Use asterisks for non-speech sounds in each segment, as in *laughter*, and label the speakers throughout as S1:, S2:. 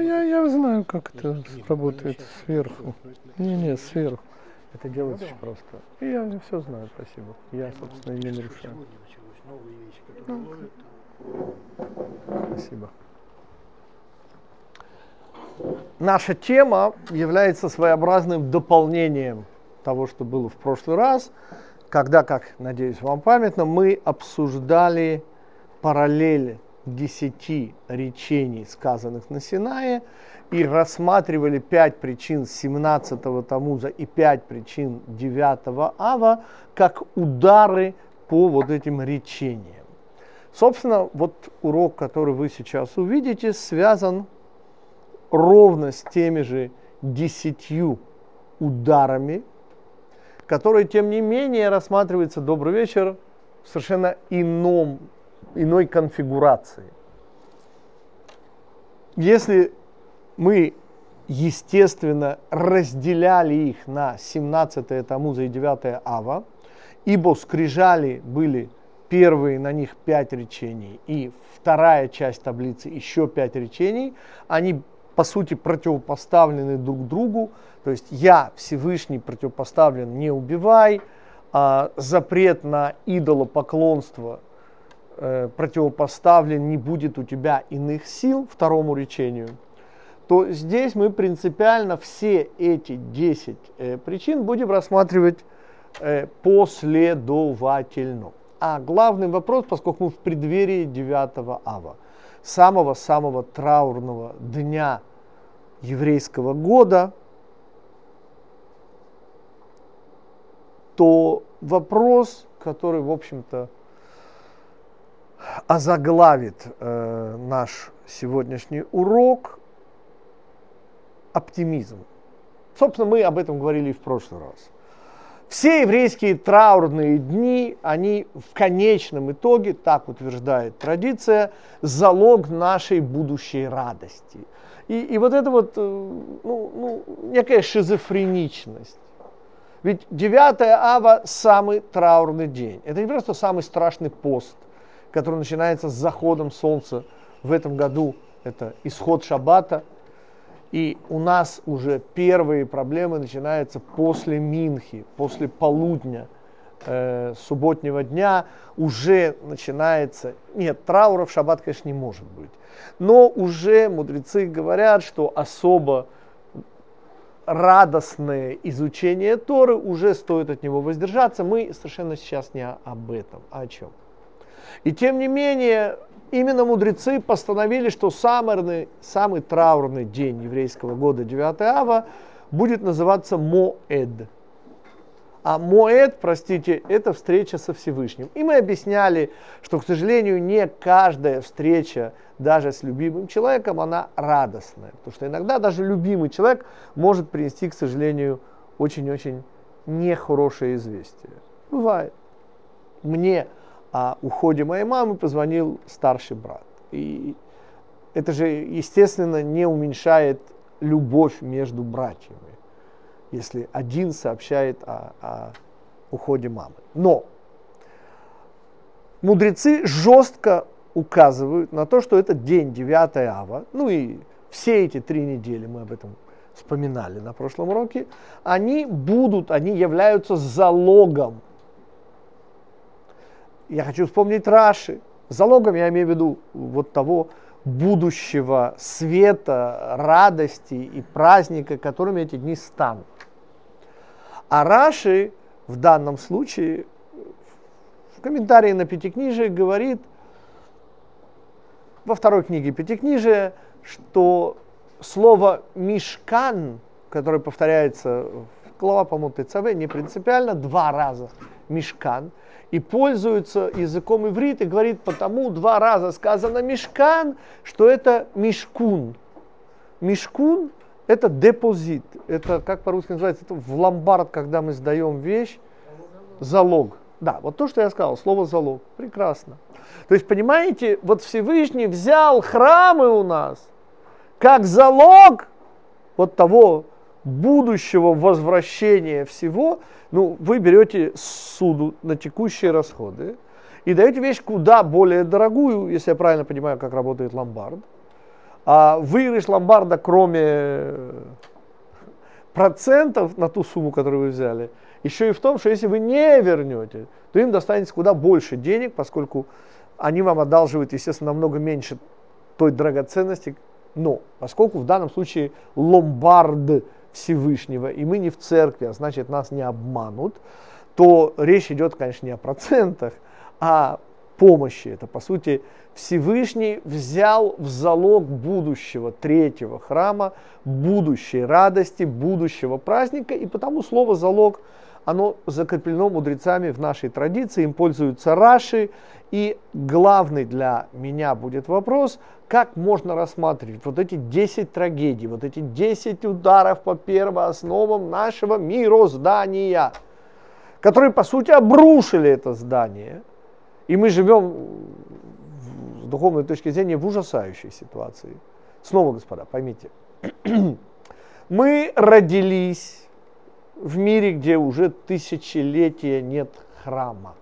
S1: я, я знаю, как это работает
S2: ну,
S1: сверху.
S2: просто-
S1: Не, не, сверху. Это делается
S2: да.
S1: просто. И я все знаю, спасибо. Я, собственно, и не нарушаю. Спасибо. Наша тема является своеобразным дополнением того, что было в прошлый раз, когда, как надеюсь, вам памятно, мы обсуждали параллели десяти речений, сказанных на Синае, и рассматривали пять причин 17-го Тамуза и пять причин 9 Ава как удары по вот этим речениям. Собственно, вот урок, который вы сейчас увидите, связан ровно с теми же десятью ударами, которые, тем не менее, рассматриваются, добрый вечер, в совершенно ином, иной конфигурации. Если мы, естественно, разделяли их на 17 Тамуза и 9 Ава, ибо скрижали были первые на них пять речений и вторая часть таблицы еще пять речений, они по сути противопоставлены друг другу, то есть я Всевышний противопоставлен не убивай, а запрет на идолопоклонство э, противопоставлен не будет у тебя иных сил второму речению, то здесь мы принципиально все эти 10 э, причин будем рассматривать э, последовательно. А главный вопрос, поскольку мы в преддверии 9 ава, самого-самого траурного дня еврейского года, то вопрос, который, в общем-то, озаглавит э, наш сегодняшний урок, оптимизм. Собственно, мы об этом говорили в прошлый раз. Все еврейские траурные дни, они в конечном итоге, так утверждает традиция, залог нашей будущей радости. И, и вот это вот, э, ну, ну, некая шизофреничность. Ведь 9 ава самый траурный день. Это не просто самый страшный пост, который начинается с заходом солнца. В этом году это исход шаббата. И у нас уже первые проблемы начинаются после Минхи, после полудня э, субботнего дня. Уже начинается... Нет, траура в шаббат, конечно, не может быть. Но уже мудрецы говорят, что особо радостное изучение Торы, уже стоит от него воздержаться. Мы совершенно сейчас не об этом, а о чем. И тем не менее, именно мудрецы постановили, что самый, самый траурный день еврейского года 9 ава будет называться Моэд. А Моэд, простите, это встреча со Всевышним. И мы объясняли, что, к сожалению, не каждая встреча даже с любимым человеком, она радостная. Потому что иногда даже любимый человек может принести, к сожалению, очень-очень нехорошее известие. Бывает. Мне о уходе моей мамы позвонил старший брат. И это же, естественно, не уменьшает любовь между братьями, если один сообщает о, о уходе мамы. Но мудрецы жестко указывают на то, что это день 9 ава, ну и все эти три недели мы об этом вспоминали на прошлом уроке, они будут, они являются залогом. Я хочу вспомнить Раши. Залогом я имею в виду вот того будущего света, радости и праздника, которыми эти дни станут. А Раши в данном случае в комментарии на Пятикнижие говорит, во второй книге Пятикнижия, что слово «мишкан», которое повторяется в глава, по-моему, ТЦВ, не принципиально, два раза «мишкан», и пользуется языком иврит и говорит, потому два раза сказано «мишкан», что это «мишкун». «Мишкун» – это депозит, это, как по-русски называется, это в ломбард, когда мы сдаем вещь, залог. Да, вот то, что я сказал, слово залог. Прекрасно. То есть, понимаете, вот Всевышний взял храмы у нас как залог вот того будущего возвращения всего, ну, вы берете суду на текущие расходы и даете вещь куда более дорогую, если я правильно понимаю, как работает ломбард. А выигрыш ломбарда, кроме процентов на ту сумму, которую вы взяли, еще и в том, что если вы не вернете, то им достанется куда больше денег, поскольку они вам одалживают, естественно, намного меньше той драгоценности, но поскольку в данном случае ломбард Всевышнего, и мы не в церкви, а значит нас не обманут, то речь идет, конечно, не о процентах, а помощи. Это, по сути, Всевышний взял в залог будущего третьего храма, будущей радости, будущего праздника, и потому слово «залог» оно закреплено мудрецами в нашей традиции, им пользуются Раши, и главный для меня будет вопрос, как можно рассматривать вот эти 10 трагедий, вот эти 10 ударов по первоосновам нашего мироздания, которые, по сути, обрушили это здание. И мы живем с духовной точки зрения в ужасающей ситуации. Снова, господа, поймите, *clears throat* мы родились в мире, где уже тысячелетия нет храма.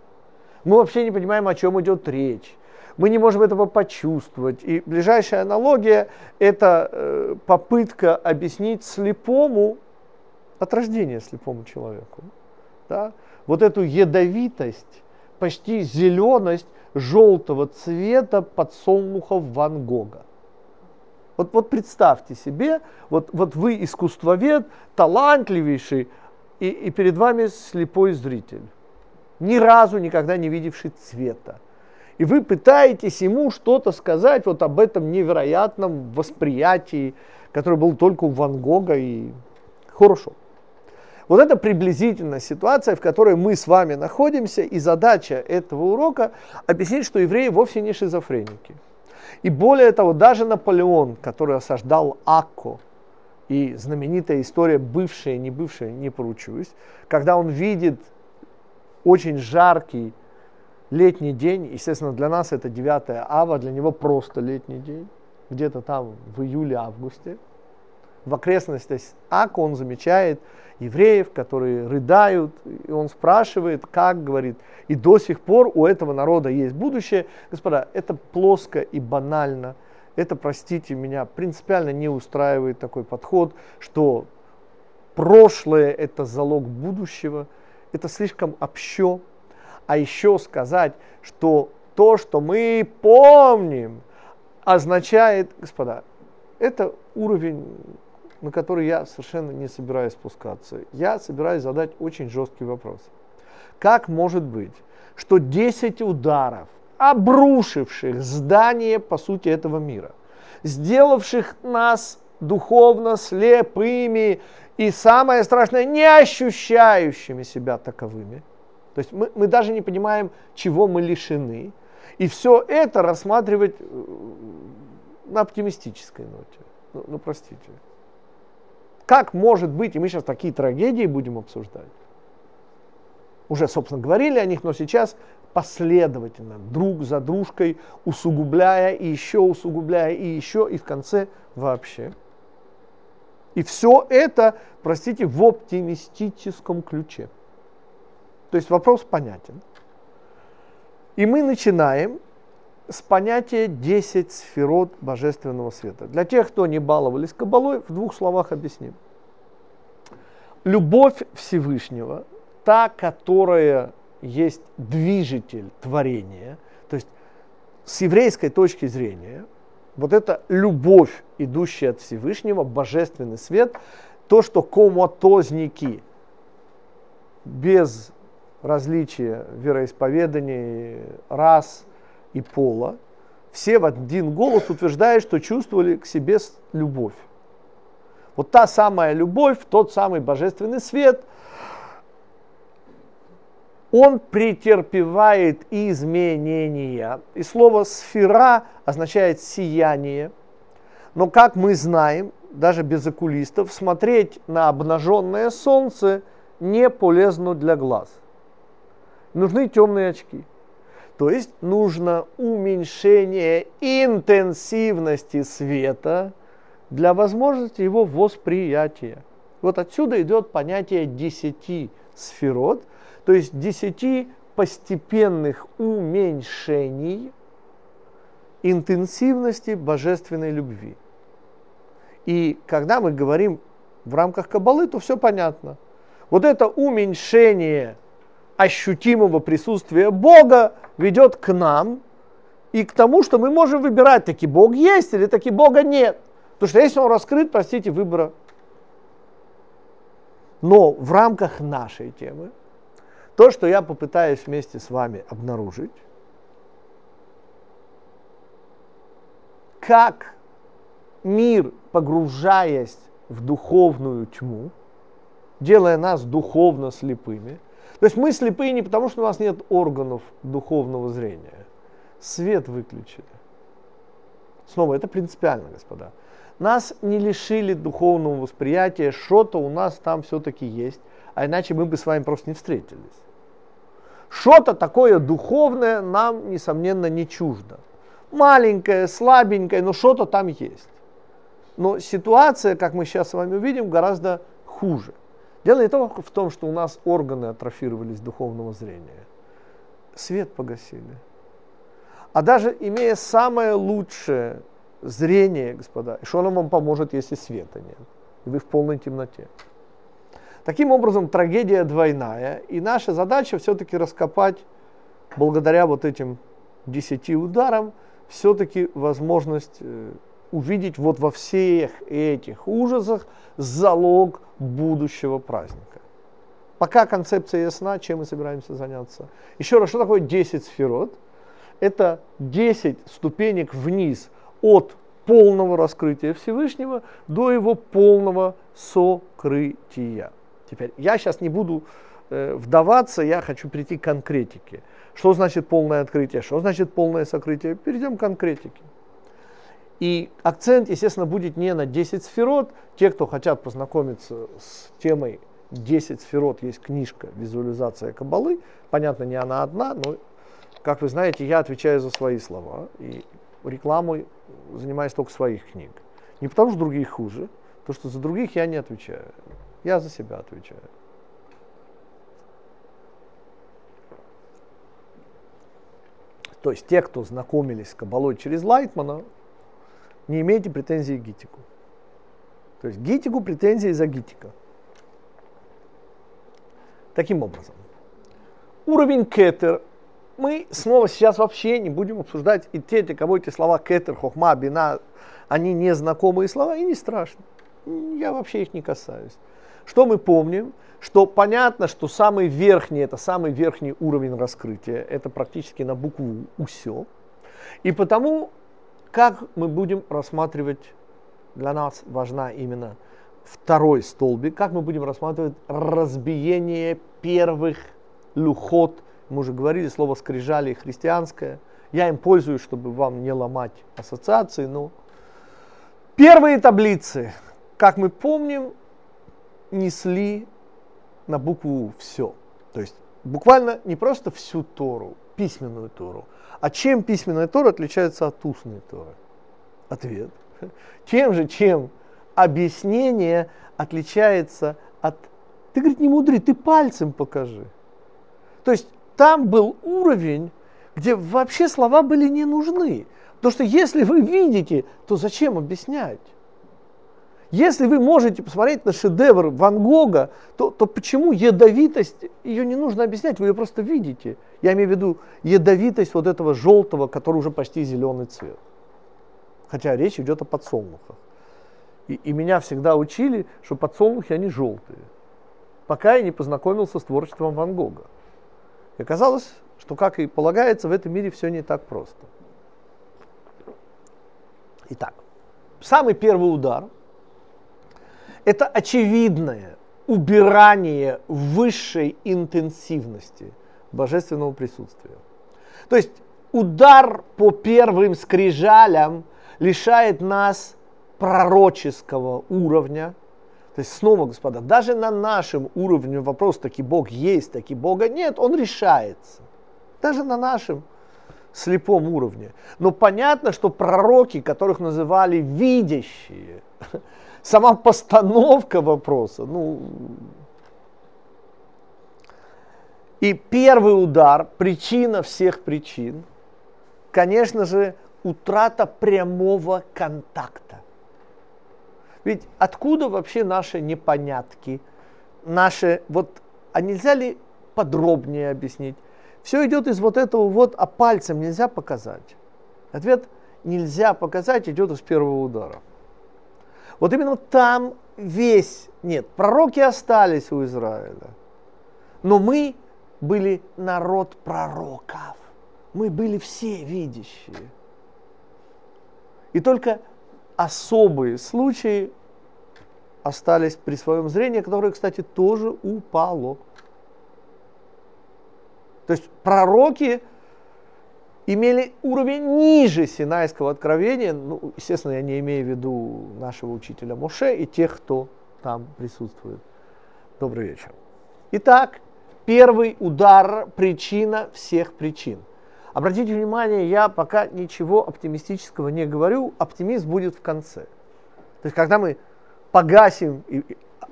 S1: Мы вообще не понимаем, о чем идет речь. Мы не можем этого почувствовать. И ближайшая аналогия – это э, попытка объяснить слепому от рождения слепому человеку. Да? Вот эту ядовитость, почти зеленость желтого цвета подсолнухов Ван Гога. Вот, вот представьте себе, вот, вот вы искусствовед, талантливейший, и, и перед вами слепой зритель, ни разу никогда не видевший цвета. И вы пытаетесь ему что-то сказать вот об этом невероятном восприятии, которое было только у Ван Гога и хорошо. Вот это приблизительно ситуация, в которой мы с вами находимся, и задача этого урока объяснить, что евреи вовсе не шизофреники. И более того, даже Наполеон, который осаждал Акко, и знаменитая история бывшая, не бывшая, не поручусь, когда он видит очень жаркий летний день, естественно, для нас это 9 ава, для него просто летний день, где-то там в июле-августе, в окрестностях Ака он замечает евреев, которые рыдают, и он спрашивает, как, говорит, и до сих пор у этого народа есть будущее. Господа, это плоско и банально – это, простите меня, принципиально не устраивает такой подход, что прошлое – это залог будущего, это слишком общо. А еще сказать, что то, что мы помним, означает, господа, это уровень, на который я совершенно не собираюсь спускаться. Я собираюсь задать очень жесткий вопрос. Как может быть, что 10 ударов обрушивших здание, по сути, этого мира, сделавших нас духовно слепыми и, самое страшное, не ощущающими себя таковыми. То есть мы, мы даже не понимаем, чего мы лишены. И все это рассматривать э, на оптимистической ноте. Ну, ну простите. Как может быть, и мы сейчас такие трагедии будем обсуждать, уже, собственно, говорили о них, но сейчас последовательно, друг за дружкой, усугубляя и еще усугубляя и еще, и в конце вообще. И все это, простите, в оптимистическом ключе. То есть вопрос понятен. И мы начинаем с понятия 10 сферот божественного света. Для тех, кто не баловались кабалой, в двух словах объясним. Любовь Всевышнего та, которая есть движитель творения, то есть с еврейской точки зрения, вот эта любовь, идущая от Всевышнего, божественный свет, то, что коматозники без различия вероисповеданий, рас и пола, все в один голос утверждают, что чувствовали к себе любовь. Вот та самая любовь, тот самый божественный свет – он претерпевает изменения. И слово сфера означает сияние. Но как мы знаем, даже без окулистов, смотреть на обнаженное солнце не полезно для глаз. Нужны темные очки. То есть нужно уменьшение интенсивности света для возможности его восприятия. Вот отсюда идет понятие десяти сферот – то есть десяти постепенных уменьшений интенсивности божественной любви. И когда мы говорим в рамках Кабалы, то все понятно. Вот это уменьшение ощутимого присутствия Бога ведет к нам и к тому, что мы можем выбирать, таки Бог есть или таки Бога нет. Потому что если Он раскрыт, простите, выбора. Но в рамках нашей темы, то, что я попытаюсь вместе с вами обнаружить, как мир, погружаясь в духовную тьму, делая нас духовно слепыми. То есть мы слепые не потому, что у нас нет органов духовного зрения. Свет выключили. Снова, это принципиально, господа. Нас не лишили духовного восприятия, что-то у нас там все-таки есть, а иначе мы бы с вами просто не встретились. Что-то такое духовное нам, несомненно, не чуждо. Маленькое, слабенькое, но что-то там есть. Но ситуация, как мы сейчас с вами увидим, гораздо хуже. Дело не только в том, что у нас органы атрофировались духовного зрения. Свет погасили. А даже имея самое лучшее зрение, господа, что оно вам поможет, если света нет? И вы в полной темноте. Таким образом, трагедия двойная. И наша задача все-таки раскопать, благодаря вот этим десяти ударам, все-таки возможность э, увидеть вот во всех этих ужасах залог будущего праздника. Пока концепция ясна, чем мы собираемся заняться. Еще раз, что такое 10 сферот? Это 10 ступенек вниз от полного раскрытия Всевышнего до его полного сокрытия. Теперь, я сейчас не буду э, вдаваться, я хочу перейти к конкретике. Что значит полное открытие, что значит полное сокрытие? Перейдем к конкретике. И акцент, естественно, будет не на 10 сферот. Те, кто хотят познакомиться с темой 10 сферот, есть книжка «Визуализация Кабалы». Понятно, не она одна, но, как вы знаете, я отвечаю за свои слова. И рекламой занимаюсь только своих книг. Не потому, что другие хуже, потому что за других я не отвечаю. Я за себя отвечаю. То есть те, кто знакомились с Кабалой через Лайтмана, не имеете претензий к Гитику. То есть Гитику претензии за Гитика. Таким образом, уровень кетер мы снова сейчас вообще не будем обсуждать и те, для кого эти слова кетер, хохма, бина, они незнакомые слова и не страшно. Я вообще их не касаюсь. Что мы помним? Что понятно, что самый верхний, это самый верхний уровень раскрытия, это практически на букву УСЕ. И потому как мы будем рассматривать, для нас важна именно второй столбик, как мы будем рассматривать разбиение первых люхот, мы уже говорили, слово скрижали христианское, я им пользуюсь, чтобы вам не ломать ассоциации, но первые таблицы, как мы помним, несли на букву все. То есть буквально не просто всю Тору, письменную Тору, а чем письменная Тора отличается от устной Торы? Ответ. Тем же, чем объяснение отличается от... Ты, говорит, не мудри, ты пальцем покажи. То есть там был уровень, где вообще слова были не нужны. Потому что если вы видите, то зачем объяснять? Если вы можете посмотреть на шедевр Ван Гога, то, то почему ядовитость, ее не нужно объяснять, вы ее просто видите. Я имею в виду ядовитость вот этого желтого, который уже почти зеленый цвет. Хотя речь идет о подсолнухах. И, и меня всегда учили, что подсолнухи, они желтые. Пока я не познакомился с творчеством Ван Гога. И оказалось, что, как и полагается, в этом мире все не так просто. Итак, самый первый удар – это очевидное убирание высшей интенсивности божественного присутствия. То есть удар по первым скрижалям лишает нас пророческого уровня. То есть снова, господа, даже на нашем уровне вопрос, таки Бог есть, таки Бога нет, он решается. Даже на нашем слепом уровне. Но понятно, что пророки, которых называли видящие, сама постановка вопроса, ну, И первый удар, причина всех причин, конечно же, утрата прямого контакта. Ведь откуда вообще наши непонятки, наши, вот, а нельзя ли подробнее объяснить? Все идет из вот этого вот, а пальцем нельзя показать. Ответ нельзя показать идет из первого удара. Вот именно там весь, нет, пророки остались у Израиля. Но мы были народ пророков. Мы были все видящие. И только особые случаи остались при своем зрении, которое, кстати, тоже упало. То есть пророки имели уровень ниже Синайского откровения. Ну, естественно, я не имею в виду нашего учителя Моше и тех, кто там присутствует. Добрый вечер. Итак, первый удар – причина всех причин. Обратите внимание, я пока ничего оптимистического не говорю, оптимизм будет в конце. То есть, когда мы погасим и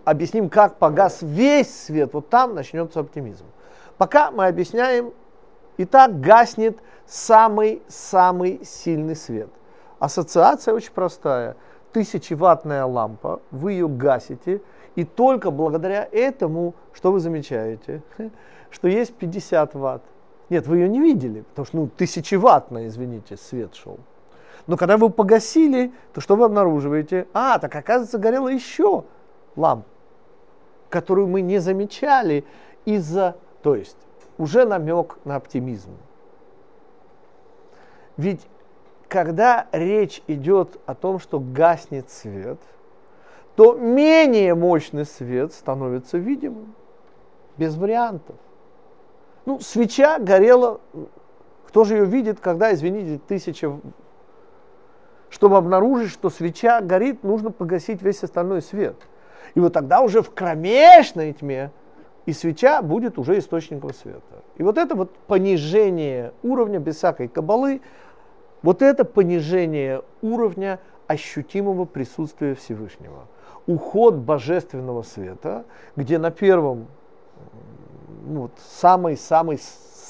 S1: объясним, как погас весь свет, вот там начнется оптимизм. Пока мы объясняем, и так гаснет самый-самый сильный свет. Ассоциация очень простая. Тысячеваттная лампа, вы ее гасите, и только благодаря этому, что вы замечаете, *laughs* что есть 50 ватт. Нет, вы ее не видели, потому что ну, тысячеваттная, извините, свет шел. Но когда вы погасили, то что вы обнаруживаете? А, так оказывается, горела еще лампа, которую мы не замечали из-за то есть уже намек на оптимизм. Ведь когда речь идет о том, что гаснет свет, то менее мощный свет становится видимым, без вариантов. Ну, свеча горела, кто же ее видит, когда, извините, тысяча... Чтобы обнаружить, что свеча горит, нужно погасить весь остальной свет. И вот тогда уже в кромешной тьме и свеча будет уже источником света. И вот это вот понижение уровня без всякой кабалы, вот это понижение уровня ощутимого присутствия Всевышнего. Уход божественного света, где на первом, ну, самый-самый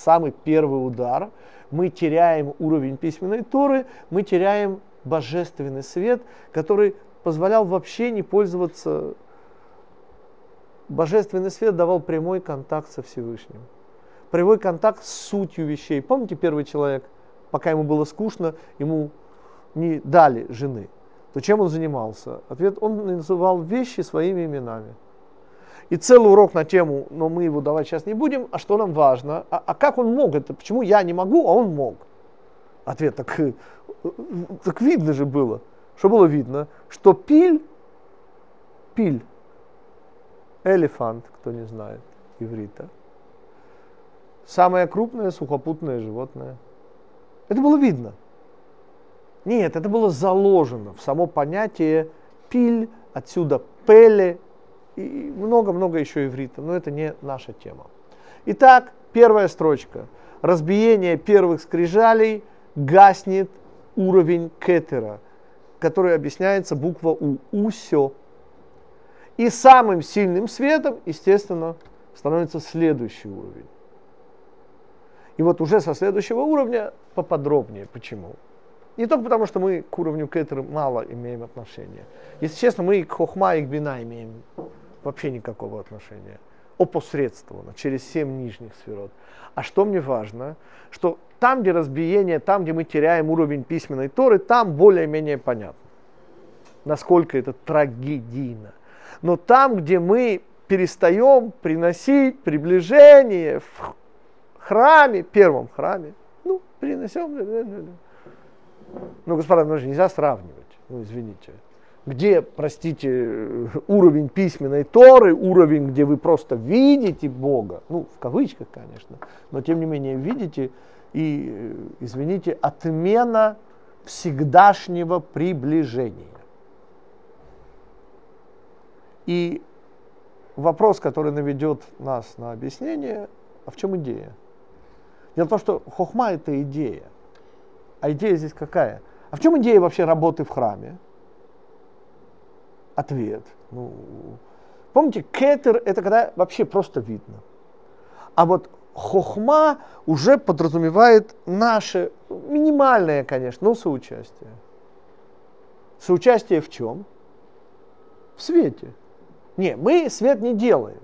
S1: самый первый удар, мы теряем уровень письменной Торы, мы теряем божественный свет, который позволял вообще не пользоваться Божественный свет давал прямой контакт со Всевышним. Прямой контакт с сутью вещей. Помните первый человек, пока ему было скучно, ему не дали жены. То чем он занимался? Ответ, он называл вещи своими именами. И целый урок на тему, но мы его давать сейчас не будем, а что нам важно, а, а как он мог это, почему я не могу, а он мог. Ответ, так, э, так видно же было. Что было видно? Что пиль, пиль, Элефант, кто не знает иврита. Самое крупное сухопутное животное. Это было видно. Нет, это было заложено в само понятие пиль, отсюда пеле и много-много еще иврита, но это не наша тема. Итак, первая строчка. Разбиение первых скрижалей гаснет уровень кетера, который объясняется буква У, усё, и самым сильным светом, естественно, становится следующий уровень. И вот уже со следующего уровня поподробнее. Почему? Не только потому, что мы к уровню Кетера мало имеем отношения. Если честно, мы и к Хохма и к Бина имеем вообще никакого отношения. Опосредствованно, через семь нижних сферот. А что мне важно, что там, где разбиение, там, где мы теряем уровень письменной Торы, там более-менее понятно, насколько это трагедийно. Но там, где мы перестаем приносить приближение в храме, первом храме, ну, принесем. Ну, господа, ну же нельзя сравнивать, ну, извините. Где, простите, уровень письменной Торы, уровень, где вы просто видите Бога, ну, в кавычках, конечно, но тем не менее видите, и, извините, отмена всегдашнего приближения. И вопрос, который наведет нас на объяснение, а в чем идея? Дело в том, что хохма это идея. А идея здесь какая? А в чем идея вообще работы в храме? Ответ. Ну, помните, кетер это когда вообще просто видно. А вот хохма уже подразумевает наше, минимальное, конечно, но соучастие. Соучастие в чем? В свете. Не, мы свет не делаем.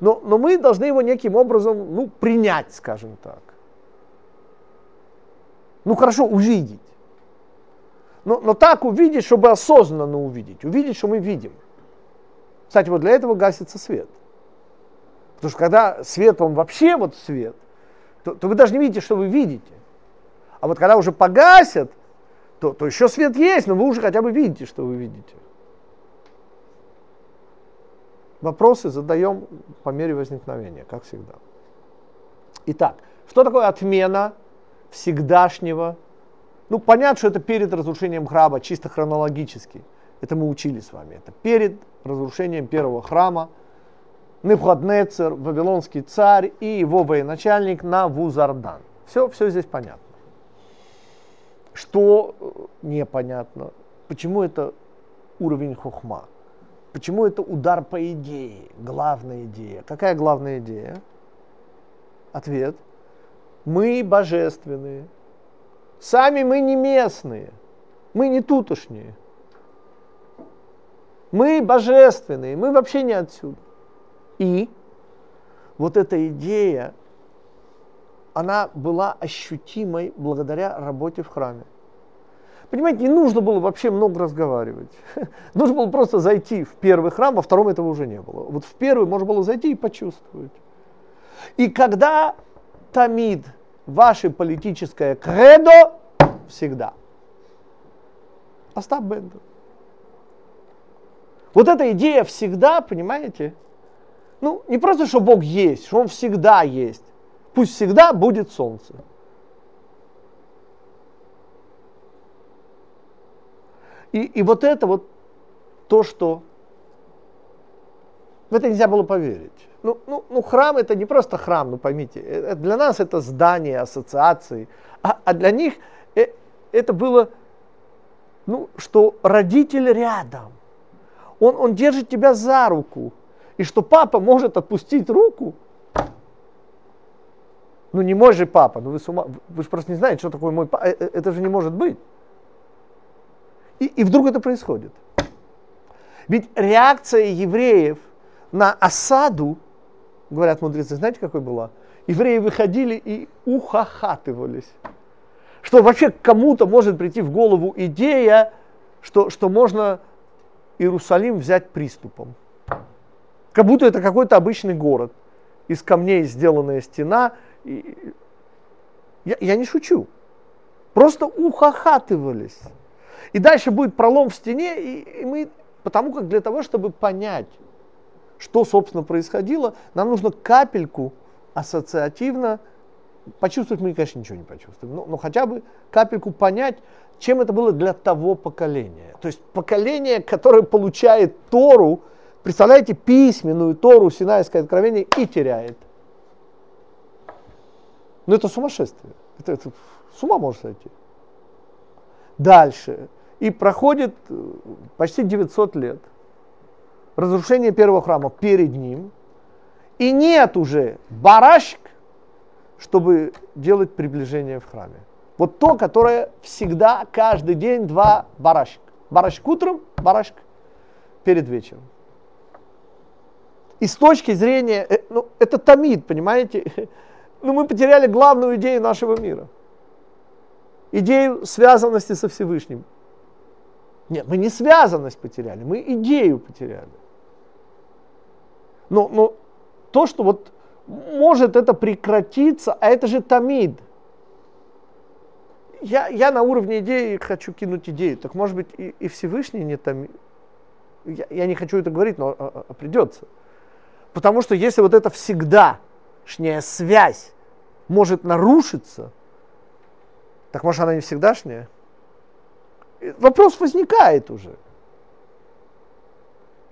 S1: Но, но мы должны его неким образом ну, принять, скажем так. Ну хорошо, увидеть. Но, но так увидеть, чтобы осознанно увидеть. Увидеть, что мы видим. Кстати, вот для этого гасится свет. Потому что когда свет, он вообще вот свет, то, то вы даже не видите, что вы видите. А вот когда уже погасят, то, то еще свет есть, но вы уже хотя бы видите, что вы видите. Вопросы задаем по мере возникновения, как всегда. Итак, что такое отмена всегдашнего? Ну, понятно, что это перед разрушением храма, чисто хронологически. Это мы учили с вами. Это перед разрушением первого храма – Небхаднецер, вавилонский царь и его военачальник Навузардан. Все, все здесь понятно. Что э, непонятно? Почему это уровень хухма? Почему это удар по идее? Главная идея. Какая главная идея? Ответ. Мы божественные. Сами мы не местные. Мы не тутошние. Мы божественные. Мы вообще не отсюда. И вот эта идея, она была ощутимой благодаря работе в храме. Понимаете, не нужно было вообще много разговаривать. *laughs* Нужно было просто зайти в первый храм, во втором этого уже не было. Вот в первый можно было зайти и почувствовать. И когда тамид ваше политическое кредо, всегда. Остап Бендер. Вот эта идея всегда, понимаете, ну, не просто, что Бог есть, что Он всегда есть. Пусть всегда будет солнце. И, и вот это вот то, что в это нельзя было поверить. Ну, ну, ну, храм это не просто храм, ну поймите, э, для нас это здание, ассоциации, а, а для них э, это было, ну, что родитель рядом, он, он держит тебя за руку, и что папа может отпустить руку. Ну не мой же папа, ну вы, с ума, вы же просто не знаете, что такое мой папа, э, э, это же не может быть. И, и вдруг это происходит. Ведь реакция евреев на осаду, говорят мудрецы, знаете, какой была? Евреи выходили и ухахатывались. Что вообще кому-то может прийти в голову идея, что, что можно Иерусалим взять приступом. Как будто это какой-то обычный город. Из камней сделанная стена. И... Я, я не шучу. Просто ухахатывались. И дальше будет пролом в стене, и, и мы, потому как для того, чтобы понять, что, собственно, происходило, нам нужно капельку ассоциативно почувствовать, мы, конечно, ничего не почувствуем, но, но хотя бы капельку понять, чем это было для того поколения. То есть поколение, которое получает Тору Представляете, письменную Тору, Синайское откровение и теряет. Ну это сумасшествие. Это, это с ума может сойти. Дальше. И проходит э, почти 900 лет. Разрушение первого храма перед ним. И нет уже барашек, чтобы делать приближение в храме. Вот то, которое всегда, каждый день два барашек. Барашек утром, барашек перед вечером. И с точки зрения, э, ну, это тамид, понимаете? *laughs* Ну, мы потеряли главную идею нашего мира. Идею связанности со Всевышним. Нет, мы не связанность потеряли, мы идею потеряли. Но, но то, что вот может это прекратиться, а это же тамид. Я, я на уровне идеи хочу кинуть идею. Так может быть и, и Всевышний не тамид. Я, я не хочу это говорить, но а, а, придется. Потому что если вот эта всегдашняя связь может нарушиться, так может она не всегдашняя? Вопрос возникает уже.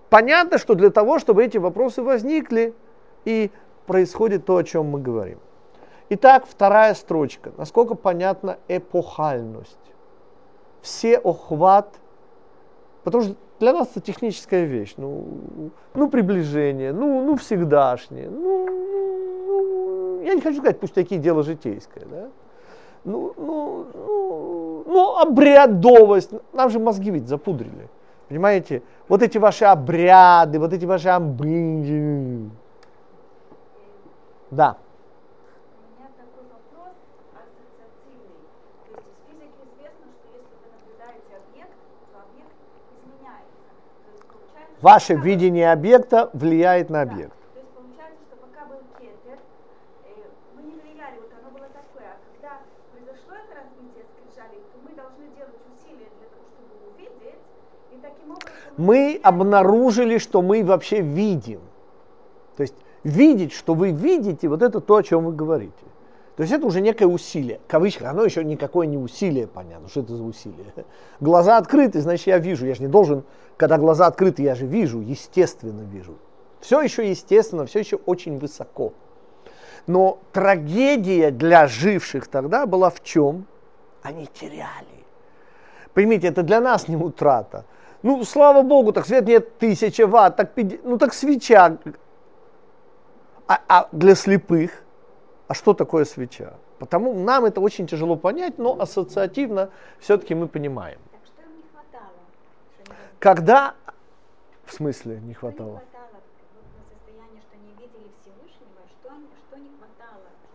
S1: Понятно, что для того, чтобы эти вопросы возникли, и происходит то, о чем мы говорим. Итак, вторая строчка. Насколько понятна эпохальность? Все охват, потому что для нас это техническая вещь. Ну, ну приближение, ну, ну всегдашнее. Ну, ну, я не хочу сказать, пусть такие дело житейское, да? Ну, ну, ну, ну, обрядовость, нам же мозги ведь запудрили, понимаете? Вот эти ваши обряды, вот эти ваши амбы. Да. Ваше видение объекта влияет на объект.
S3: То есть получается, что пока был кетер, э, мы не влияли, вот оно было такое, а когда произошло это разбитие скрижалей, то мы должны делать усилия для того, чтобы увидеть, и таким образом...
S1: Мы обнаружили, что мы вообще видим. То есть видеть, что вы видите, вот это то, о чем вы говорите. То есть это уже некое усилие. Кавычка, оно еще никакое не усилие, понятно, что это за усилие. Глаза открыты, значит я вижу. Я же не должен, когда глаза открыты, я же вижу, естественно вижу. Все еще естественно, все еще очень высоко. Но трагедия для живших тогда была в чем? Они теряли. Поймите, это для нас не утрата. Ну, слава богу, так свет нет тысячи ватт, так, 50, ну так свеча. А, а для слепых – а что такое свеча? Потому нам это очень тяжело понять, но ассоциативно все-таки мы понимаем.
S3: Так что им не хватало? Что они
S1: Когда, в смысле, не хватало?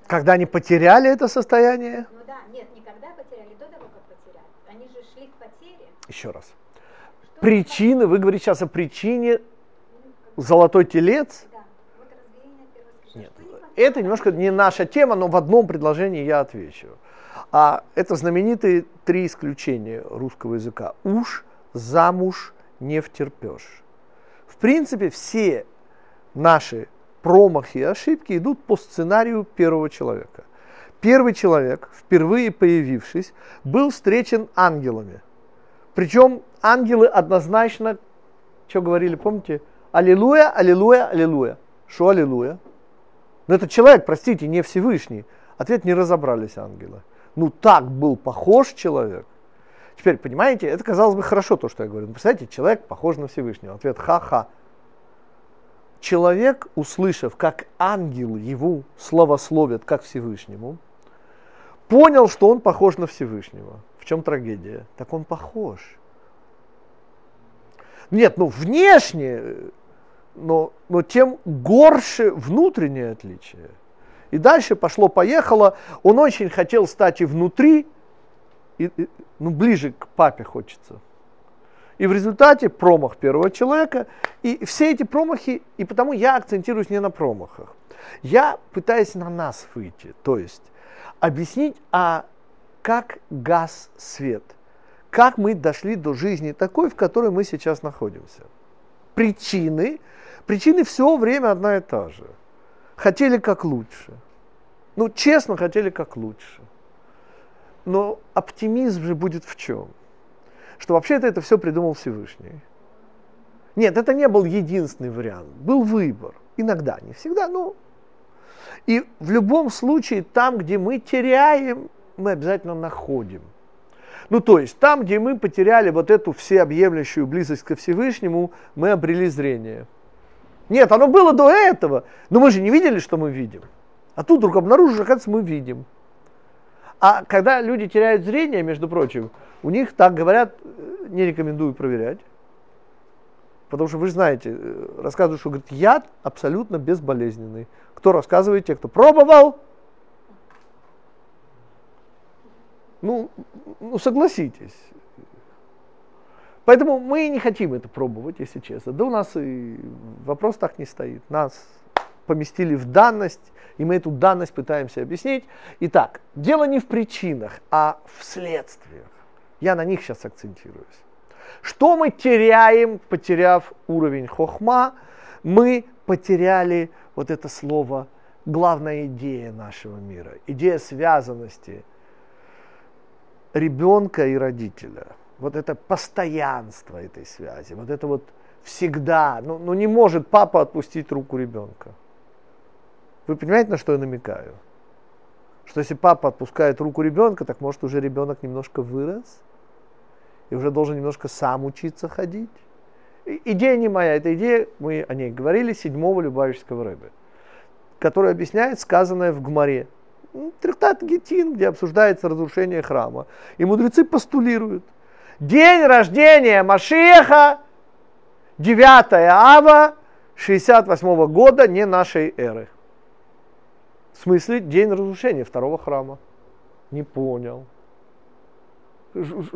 S1: Когда они потеряли это состояние,
S3: Ну да, нет, не когда потеряли, до того, как потеряли. Они же шли к потере.
S1: еще раз, Причины, вы говорите сейчас о причине золотой телец. Нет, это немножко не наша тема, но в одном предложении я отвечу. А это знаменитые три исключения русского языка. Уж, замуж, не втерпешь. В принципе, все наши промахи и ошибки идут по сценарию первого человека. Первый человек, впервые появившись, был встречен ангелами. Причем ангелы однозначно, что говорили, помните? Аллилуйя, аллилуйя, аллилуйя. Что аллилуйя? Но этот человек, простите, не Всевышний. Ответ не разобрались ангелы. Ну так был похож человек. Теперь, понимаете, это казалось бы хорошо, то, что я говорю. Но представляете, человек похож на Всевышнего. Ответ ха-ха. Человек, услышав, как ангел его славословят, как Всевышнему, понял, что он похож на Всевышнего. В чем трагедия? Так он похож. Нет, ну внешне, но, но тем горше внутреннее отличие. И дальше пошло-поехало. Он очень хотел стать и внутри, и, и, ну ближе к папе хочется. И в результате промах первого человека. И все эти промахи, и потому я акцентируюсь не на промахах. Я пытаюсь на нас выйти, то есть объяснить, а как газ свет, как мы дошли до жизни такой, в которой мы сейчас находимся. Причины, причины все время одна и та же. Хотели как лучше. Ну, честно, хотели как лучше. Но оптимизм же будет в чем? Что вообще-то это все придумал Всевышний. Нет, это не был единственный вариант. Был выбор. Иногда, не всегда, но... И в любом случае, там, где мы теряем, мы обязательно находим. Ну, то есть, там, где мы потеряли вот эту всеобъемлющую близость ко Всевышнему, мы обрели зрение. Нет, оно было до этого, но мы же не видели, что мы видим. А тут вдруг обнаружишь, оказывается, мы видим. А когда люди теряют зрение, между прочим, у них, так говорят, э, не рекомендую проверять. Потому что вы же знаете, э, рассказывают, что говорит, яд абсолютно безболезненный. Кто рассказывает? Те, кто пробовал. Ну, ну согласитесь. Поэтому мы не хотим это пробовать, если честно. Да у нас и вопрос так не стоит. Нас поместили в данность, и мы эту данность пытаемся объяснить. Итак, дело не в причинах, а в следствиях. Я на них сейчас акцентируюсь. Что мы теряем, потеряв уровень хохма? Мы потеряли вот это слово, главная идея нашего мира, идея связанности ребенка и родителя. Вот это постоянство этой связи, вот это вот всегда, ну, ну не может папа отпустить руку ребенка. Вы понимаете, на что я намекаю? Что если папа отпускает руку ребенка, так может уже ребенок немножко вырос и уже должен немножко сам учиться ходить. Идея не моя, это идея, мы о ней говорили, седьмого Любавичского рэба. который объясняет сказанное в Гмаре. Ну, трактат Гетин, где обсуждается разрушение храма. И мудрецы постулируют. День рождения Машеха, 9 ава 68 года, не нашей эры. В смысле, день разрушения второго храма. Не понял.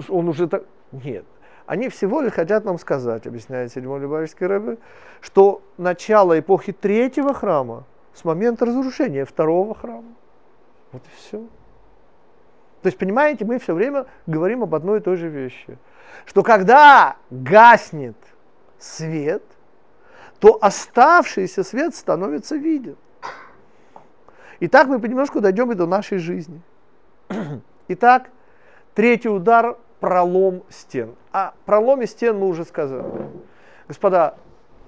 S1: Он уже так... Нет. Они всего лишь хотят нам сказать, объясняет седьмой Любавичский Рэбе, что начало эпохи третьего храма с момента разрушения второго храма. Вот и все. То есть, понимаете, мы все время говорим об одной и той же вещи. Что когда гаснет свет, то оставшийся свет становится виден. И так мы понемножку дойдем и до нашей жизни. Итак, третий удар – пролом стен. О проломе стен мы уже сказали. Господа,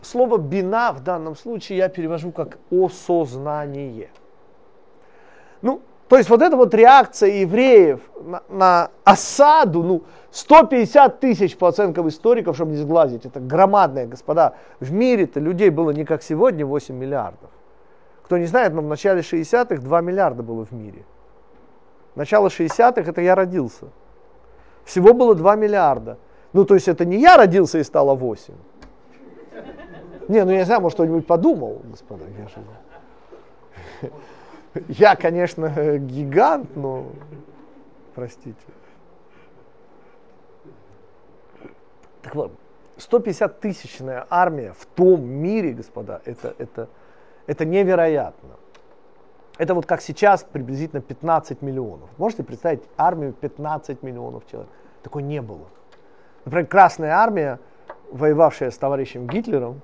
S1: слово «бина» в данном случае я перевожу как «осознание». Ну, то есть вот эта вот реакция евреев на, на осаду, ну, 150 тысяч по оценкам историков, чтобы не сглазить, это громадное, господа. В мире-то людей было не как сегодня 8 миллиардов. Кто не знает, но в начале 60-х 2 миллиарда было в мире. Начало 60-х это я родился. Всего было 2 миллиарда. Ну, то есть это не я родился и стало 8. Не, ну я не знаю, может, кто-нибудь подумал, господа, я же... *laughs* Я, конечно, гигант, но простите. Так вот, 150 тысячная армия в том мире, господа, это, это, это невероятно. Это вот как сейчас приблизительно 15 миллионов. Можете представить армию 15 миллионов человек? Такой не было. Например, Красная армия, воевавшая с товарищем Гитлером,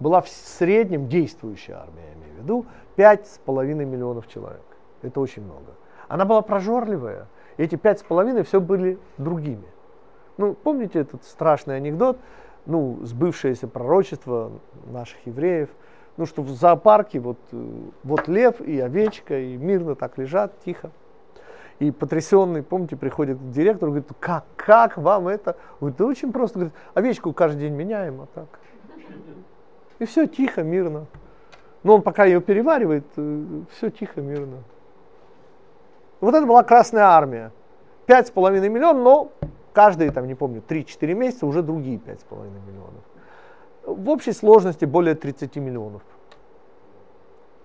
S1: была в среднем действующая армия, я имею в виду, 5,5 миллионов человек. Это очень много. Она была прожорливая. И эти 5,5 все были другими. Ну, помните этот страшный анекдот, ну, сбывшееся пророчество наших евреев, ну, что в зоопарке вот, э, вот лев и овечка, и мирно так лежат, тихо. И потрясенный, помните, приходит к директору, говорит, как, как вам это? Говорит, да очень просто. Говорит, овечку каждый день меняем, а так. И все тихо, мирно. Но он пока ее переваривает, э, все тихо, мирно. Вот это была Красная Армия. Пять с половиной миллионов, но каждые, там, не помню, 3-4 месяца уже другие пять с половиной миллионов. В общей сложности более 30 миллионов.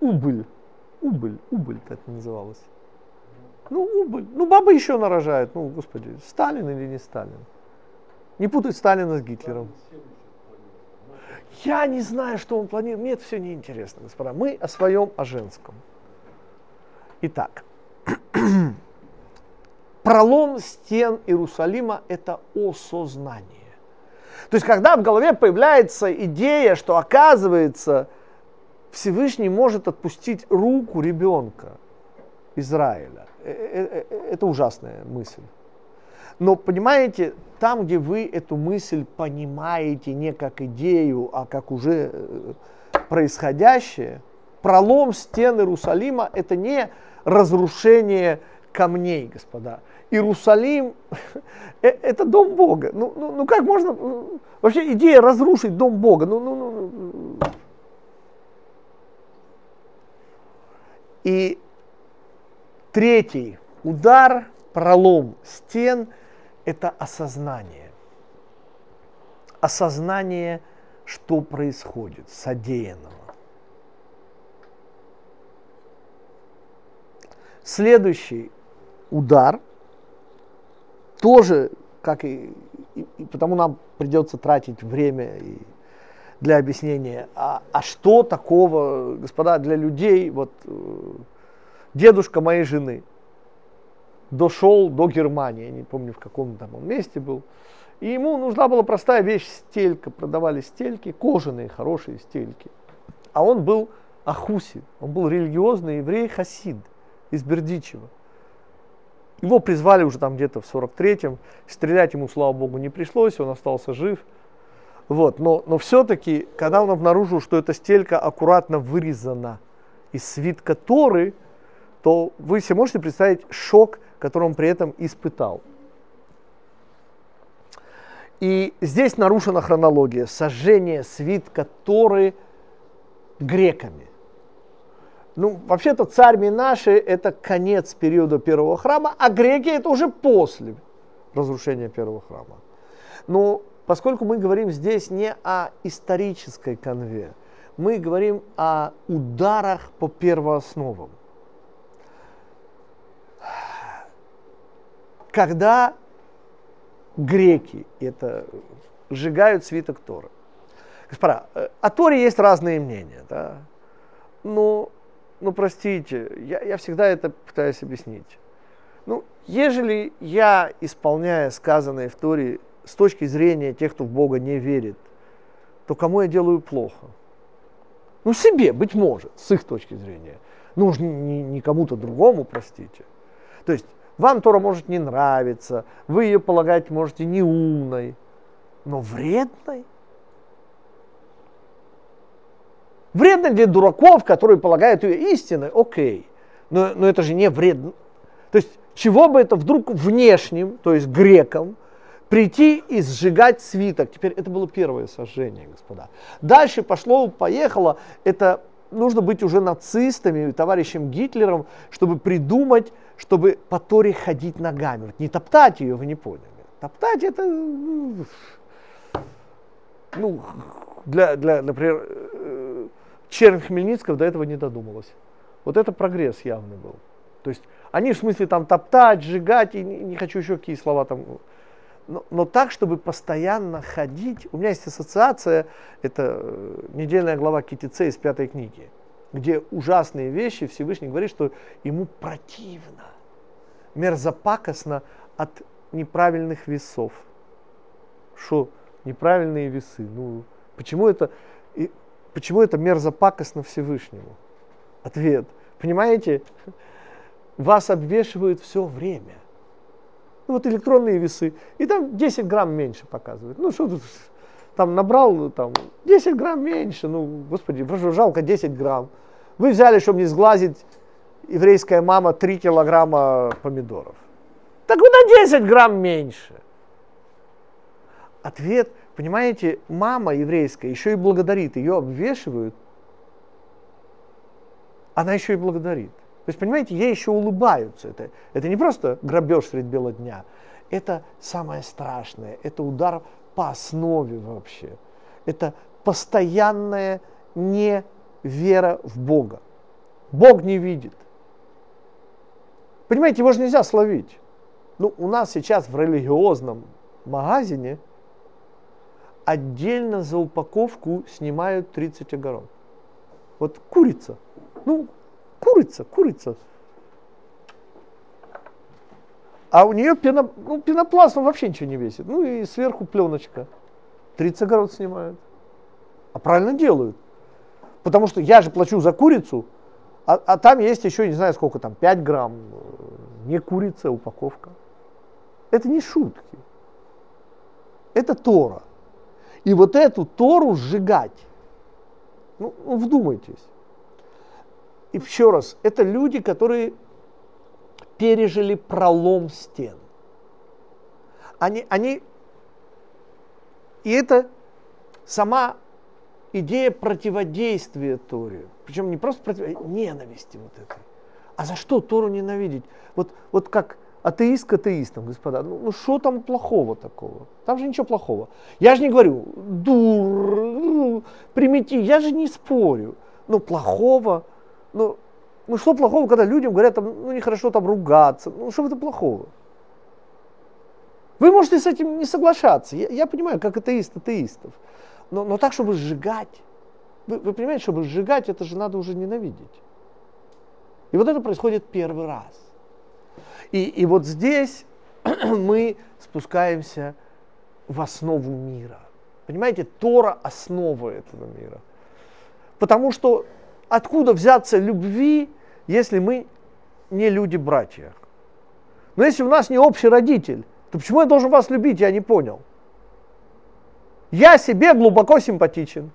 S1: Убыль. Убыль. Убыль это называлось. Ну, убыль. Ну, баба еще нарожает. Ну, господи, Сталин или не Сталин? Не путай Сталина с Гитлером. Я не знаю, что он планирует. Мне это все неинтересно, господа. Мы о своем, о женском. Итак, *clears throat* пролом стен Иерусалима – это осознание. То есть, когда в голове появляется идея, что оказывается Всевышний может отпустить руку ребенка Израиля, э, э, э, это ужасная мысль. Но понимаете, там, где вы эту мысль понимаете не как идею, а как уже происходящее, пролом стен Иерусалима это не разрушение камней, господа. Иерусалим это дом Бога. Ну, ну, ну как можно вообще идея разрушить дом Бога? Ну, ну, ну, ну. И третий удар, пролом стен – это осознание. Осознание, что происходит, содеянного. Следующий удар тоже, как и, и, и потому нам придется тратить время и для объяснения, а, а что такого, господа, для людей, вот э, дедушка моей жены – дошел до Германии, я не помню в каком там он месте был. И ему нужна была простая вещь стелька, продавали стельки, кожаные хорошие стельки. А он был Ахуси, он был религиозный еврей Хасид из Бердичева. Его призвали уже там где-то в 43-м, стрелять ему, слава богу, не пришлось, он остался жив. Вот. Но, но все-таки, когда он обнаружил, что эта стелька аккуратно вырезана из свитка Торы, то вы себе можете представить шок, который он при этом испытал. И здесь нарушена хронология. Сожжение свитка Торы греками. Ну, вообще-то царь Минаши это конец периода первого храма, а греки это уже после разрушения первого храма. Но поскольку мы говорим здесь не о исторической конве, мы говорим о ударах по первоосновам. Когда греки это сжигают свиток Торы. Господа, э, о Торе есть разные мнения, да? Но ну простите, я, я всегда это пытаюсь объяснить. Ну, ежели я, исполняя сказанное в Торе с точки зрения тех, кто в Бога не верит, то кому я делаю плохо? Ну, себе, быть может, с их точки зрения. Ну, уж не, не, не кому-то другому, простите. То есть, вам Тора может не нравиться, вы ее полагать можете неумной, но вредной – Вредно для дураков, которые полагают ее истиной, окей. Но, но это же не вредно. То есть, чего бы это вдруг внешним, то есть грекам, прийти и сжигать свиток. Теперь это было первое сожжение, господа. Дальше пошло, поехало. Это нужно быть уже нацистами, товарищем Гитлером, чтобы придумать, чтобы по Торе ходить ногами. Вот не топтать ее, вы не поняли. Топтать это, ну, для, для, например, Чернь Хмельницкого до этого не додумалась. Вот это прогресс явный был. То есть они в смысле там топтать, сжигать, и не, не хочу еще какие слова там. Но, но так, чтобы постоянно ходить. У меня есть ассоциация, это э, недельная глава Китице из пятой книги, где ужасные вещи Всевышний говорит, что ему противно, мерзопакостно от неправильных весов. Что неправильные весы? Ну, почему это? И Почему это мерзопакостно Всевышнему? Ответ. Понимаете, вас обвешивают все время. Ну, вот электронные весы. И там 10 грамм меньше показывают. Ну, что тут, там набрал там, 10 грамм меньше. Ну, господи, жалко 10 грамм. Вы взяли, чтобы не сглазить, еврейская мама 3 килограмма помидоров. Так вы на 10 грамм меньше. Ответ – Понимаете, мама еврейская еще и благодарит, ее обвешивают, она еще и благодарит. То есть, понимаете, ей еще улыбаются. Это, это не просто грабеж средь бела дня, это самое страшное, это удар по основе вообще. Это постоянная невера в Бога. Бог не видит. Понимаете, его же нельзя словить. Ну, у нас сейчас в религиозном магазине – отдельно за упаковку снимают 30 огород. Вот курица. Ну, курица, курица. А у нее пено, ну, пенопласт, он вообще ничего не весит. Ну и сверху пленочка. 30 огород снимают. А правильно делают. Потому что я же плачу за курицу, а, а там есть еще, не знаю сколько там, 5 грамм. Не курица, упаковка. Это не шутки. Это Тора. И вот эту Тору сжигать. Ну, ну, вдумайтесь. И еще раз, это люди, которые пережили пролом стен. Они, они, и это сама идея противодействия Торе. Причем не просто противодействия, ненависти вот этой. А за что Тору ненавидеть? Вот, вот как атеист к атеистам, господа. Ну что ну, там плохого такого? Там же ничего плохого. Я же не говорю, дур, ну, примити, я же не спорю. Ну плохого, ну, ну что плохого, когда людям говорят, там, ну нехорошо там ругаться, ну что в этом плохого? Вы можете с этим не соглашаться. Я, я понимаю, как атеист атеистов. Но, но так, чтобы сжигать. Вы, вы понимаете, чтобы сжигать, это же надо уже ненавидеть. И вот это происходит первый раз. И, и вот здесь *clears throat* мы спускаемся в основу мира. Понимаете, Тора – основа этого мира. Потому что откуда взяться любви, если мы не люди-братья? Но если у нас не общий родитель, то почему я должен вас любить, я не понял. Я себе глубоко симпатичен.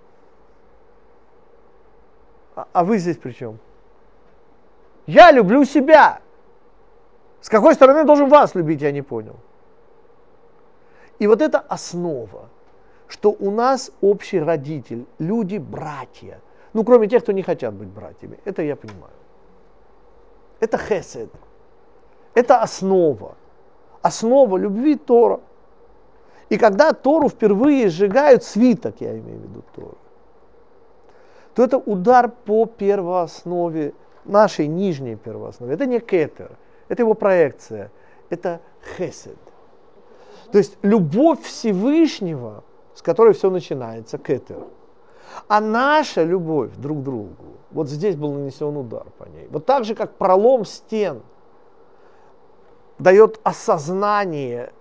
S1: А, а вы здесь при чем? Я люблю себя. С какой стороны должен вас любить, я не понял. И вот это основа, что у нас общий родитель, люди, братья. Ну, кроме тех, кто не хотят быть братьями. Это я понимаю. Это хесед. Это основа. Основа любви Тора. И когда Тору впервые сжигают свиток, я имею в виду Тору, то это удар по первооснове, нашей нижней первооснове. Это не кетер, это его проекция, это хесед. То есть любовь Всевышнего, с которой все начинается, кетер. А наша любовь друг к другу, вот здесь был нанесен удар по ней. Вот так же, как пролом стен дает осознание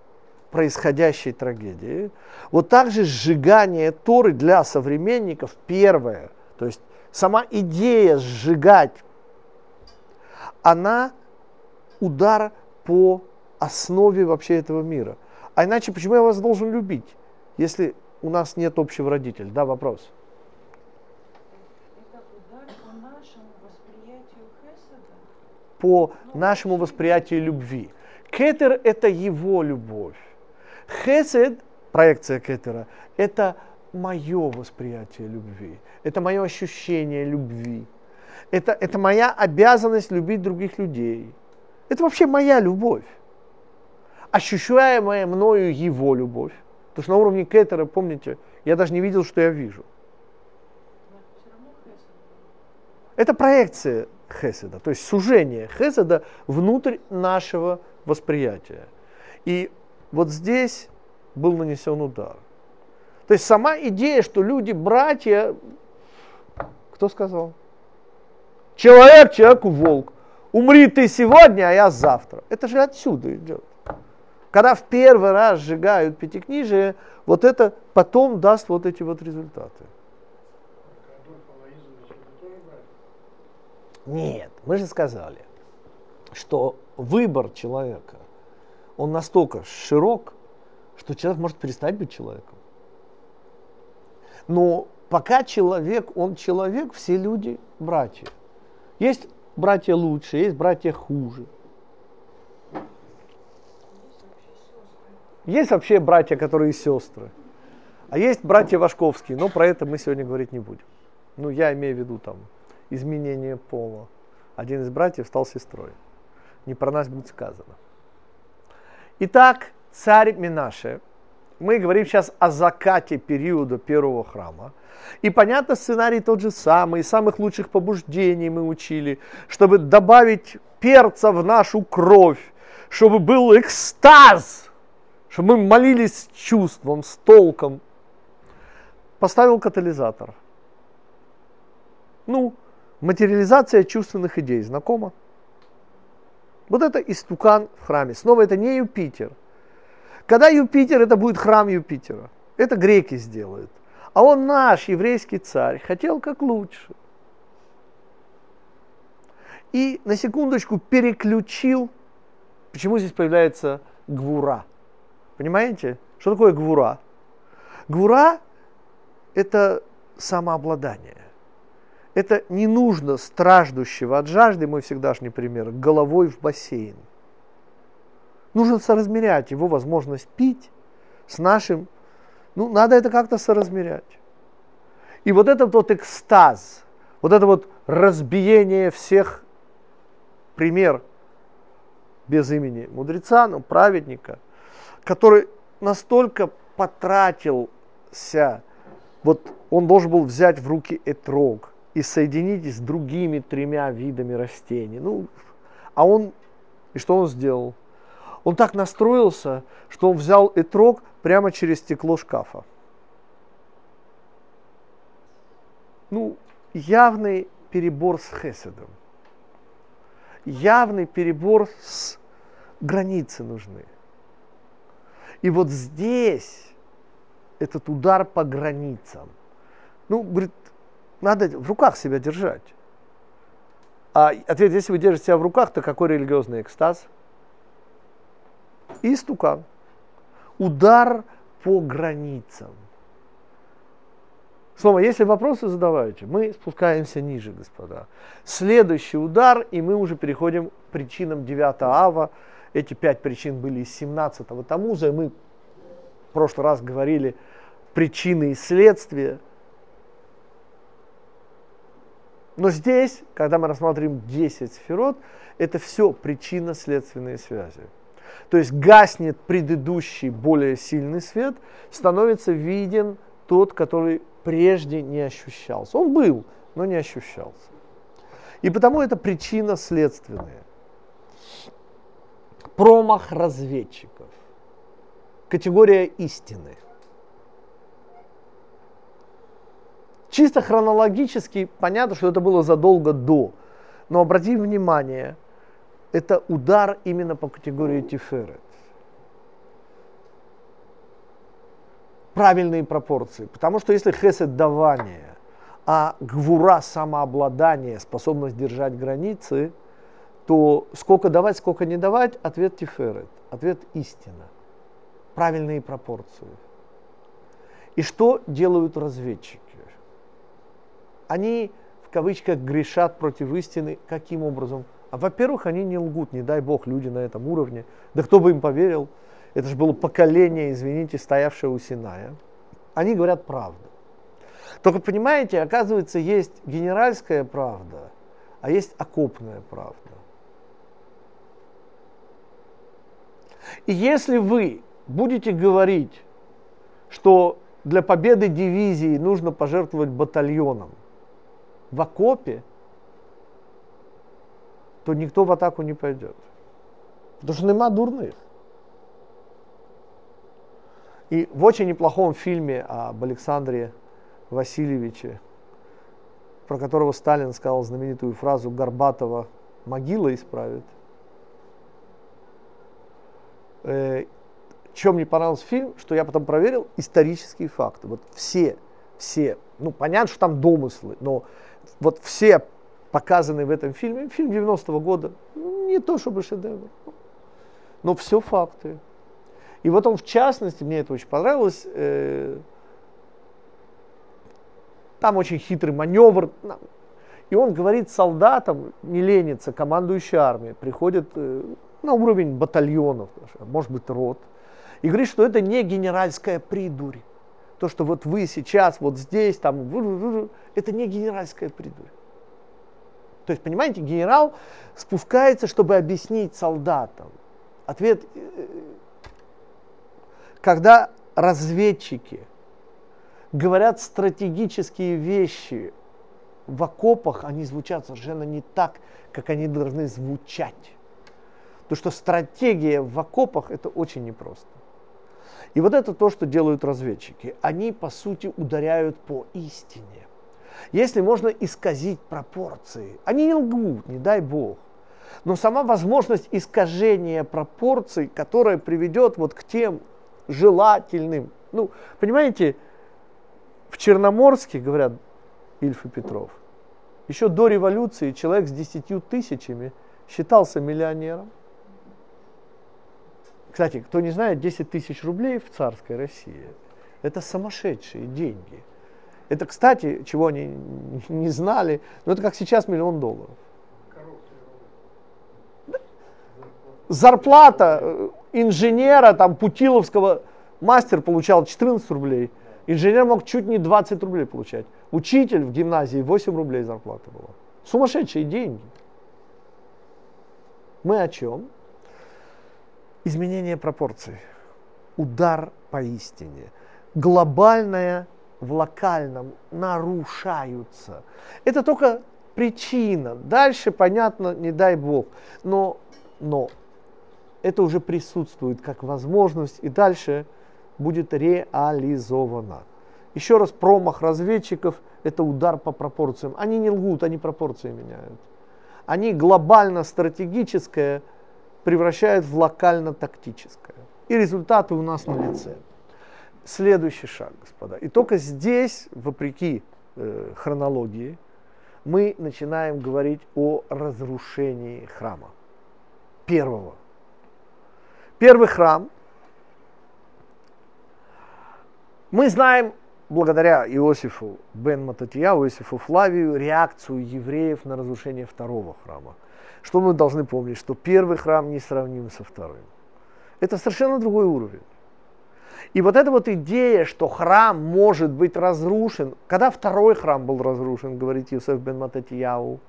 S1: происходящей трагедии, вот так же сжигание Торы для современников первое, то есть сама идея сжигать, она удар по основе вообще этого мира. А иначе почему я вас должен любить, если у нас нет общего родителя? Да, вопрос. по нашему восприятию любви. Кетер – это его любовь. Хесед, проекция кетера, это мое восприятие любви. Это мое ощущение любви. Это, это моя обязанность любить других людей. Это вообще моя любовь. Ощущаемая мною его любовь. Потому что на уровне кетера, помните, я даже не видел, что я вижу. Это проекция хеседа, то есть сужение хеседа внутрь нашего восприятия. И вот здесь был нанесен удар. То есть сама идея, что люди братья, кто сказал? Человек, человеку волк. Умри ты сегодня, а я завтра. Это же отсюда идет. Когда в первый раз сжигают пятикнижие, вот это потом даст вот эти вот результаты. Нет, мы же сказали, что выбор человека, он настолько широк, что человек может перестать быть человеком. Но пока человек, он человек, все люди братья. Есть братья лучше, есть братья хуже. Есть вообще братья, которые сестры. А есть братья Вашковские, но про это мы сегодня говорить не будем. Ну, я имею в виду там изменение пола. Один из братьев стал сестрой. Не про нас будет сказано. Итак, царь Минаше. Мы говорим сейчас о закате периода первого храма. И понятно, сценарий тот же самый, из самых лучших побуждений мы учили, чтобы добавить перца в нашу кровь, чтобы был экстаз, чтобы мы молились с чувством, с толком. Поставил катализатор. Ну, Материализация чувственных идей. Знакомо? Вот это истукан в храме. Снова это не Юпитер. Когда Юпитер, это будет храм Юпитера. Это греки сделают. А он наш еврейский царь хотел как лучше. И на секундочку переключил. Почему здесь появляется гвура? Понимаете? Что такое гвура? Гвура – это самообладание. Это не нужно страждущего от жажды, мой всегдашний пример, головой в бассейн. Нужно соразмерять его возможность пить с нашим, ну, надо это как-то соразмерять. И вот этот вот экстаз, вот это вот разбиение всех, пример без имени мудреца, но праведника, который настолько потратился, вот он должен был взять в руки этрог, и соедините с другими тремя видами растений. Ну, а он, и что он сделал? Он так настроился, что он взял этрог прямо через стекло шкафа. Ну, явный перебор с хеседом. Явный перебор с границы нужны. И вот здесь этот удар по границам. Ну, говорит, надо в руках себя держать. А ответ, если вы держите себя в руках, то какой религиозный экстаз? Истукан. Удар по границам. Снова, если вопросы задавайте, мы спускаемся ниже, господа. Следующий удар, и мы уже переходим к причинам 9 ава. Эти пять причин были из 17-го Тамуза, и мы в прошлый раз говорили причины и следствия – Но здесь, когда мы рассматриваем 10 сферот, это все причинно-следственные связи. То есть гаснет предыдущий более сильный свет, становится виден тот, который прежде не ощущался. Он был, но не ощущался. И потому это причина следственная. Промах разведчиков. Категория истины. Чисто хронологически понятно, что это было задолго до. Но обратите внимание, это удар именно по категории Тиферет. Правильные пропорции. Потому что если хесед давание, а гвура самообладание, способность держать границы, то сколько давать, сколько не давать, ответ Тиферет, ответ истина. Правильные пропорции. И что делают разведчики? они в кавычках грешат против истины. Каким образом? А во-первых, они не лгут, не дай бог, люди на этом уровне. Да кто бы им поверил? Это же было поколение, извините, стоявшее у Синая. Они говорят правду. Только понимаете, оказывается, есть генеральская правда, а есть окопная правда. И если вы будете говорить, что для победы дивизии нужно пожертвовать батальоном, в окопе, то никто в атаку не пойдет. Потому что нема дурных. И в очень неплохом фильме об Александре Васильевиче, про которого Сталин сказал знаменитую фразу Горбатова «могила исправит», э, чем мне понравился фильм, что я потом проверил исторические факты. Вот все, все, ну понятно, что там домыслы, но вот все показанные в этом фильме, фильм 90-го года, не то чтобы шедевр, но все факты. И вот он в частности, мне это очень понравилось, э, там очень хитрый маневр, и он говорит солдатам, не ленится, командующей армией, приходит э, на уровень батальонов, может быть рот, и говорит, что это не генеральская придурь. То, что вот вы сейчас вот здесь, там, это не генеральская придурь. То есть, понимаете, генерал спускается, чтобы объяснить солдатам. Ответ, э, когда разведчики говорят стратегические вещи в окопах, они звучат совершенно не так, как они должны звучать. То, что стратегия в окопах, это очень непросто. И вот это то, что делают разведчики. Они, по сути, ударяют по истине. Если можно исказить пропорции, они не лгут, не дай бог. Но сама возможность искажения пропорций, которая приведет вот к тем желательным, ну, понимаете, в Черноморске, говорят Ильф и Петров, еще до революции человек с десятью тысячами считался миллионером. Кстати, кто не знает, 10 тысяч рублей в царской России – это сумасшедшие деньги. Это, кстати, чего они не знали, но это как сейчас миллион долларов. Зарплата э, инженера, там, Путиловского, мастер получал 14 рублей, инженер мог чуть не 20 рублей получать. Учитель в гимназии 8 рублей зарплата была. Сумасшедшие деньги. Мы о чем? изменение пропорций, удар по истине, глобальное в локальном нарушаются. Это только причина. Дальше, понятно, не дай бог. Но, но это уже присутствует как возможность и дальше будет реализовано. Еще раз, промах разведчиков – это удар по пропорциям. Они не лгут, они пропорции меняют. Они глобально стратегическое – превращают в локально-тактическое. И результаты у нас на лице. Следующий шаг, господа. И только здесь, вопреки э, хронологии, мы начинаем говорить о разрушении храма. Первого. Первый храм. Мы знаем, благодаря Иосифу бен Мататья, Иосифу Флавию, реакцию евреев на разрушение второго храма. Что мы должны помнить? Что первый храм не сравним со вторым. Это совершенно другой уровень. И вот эта вот идея, что храм может быть разрушен, когда второй храм был разрушен, говорит Юсеф бен Мататияу,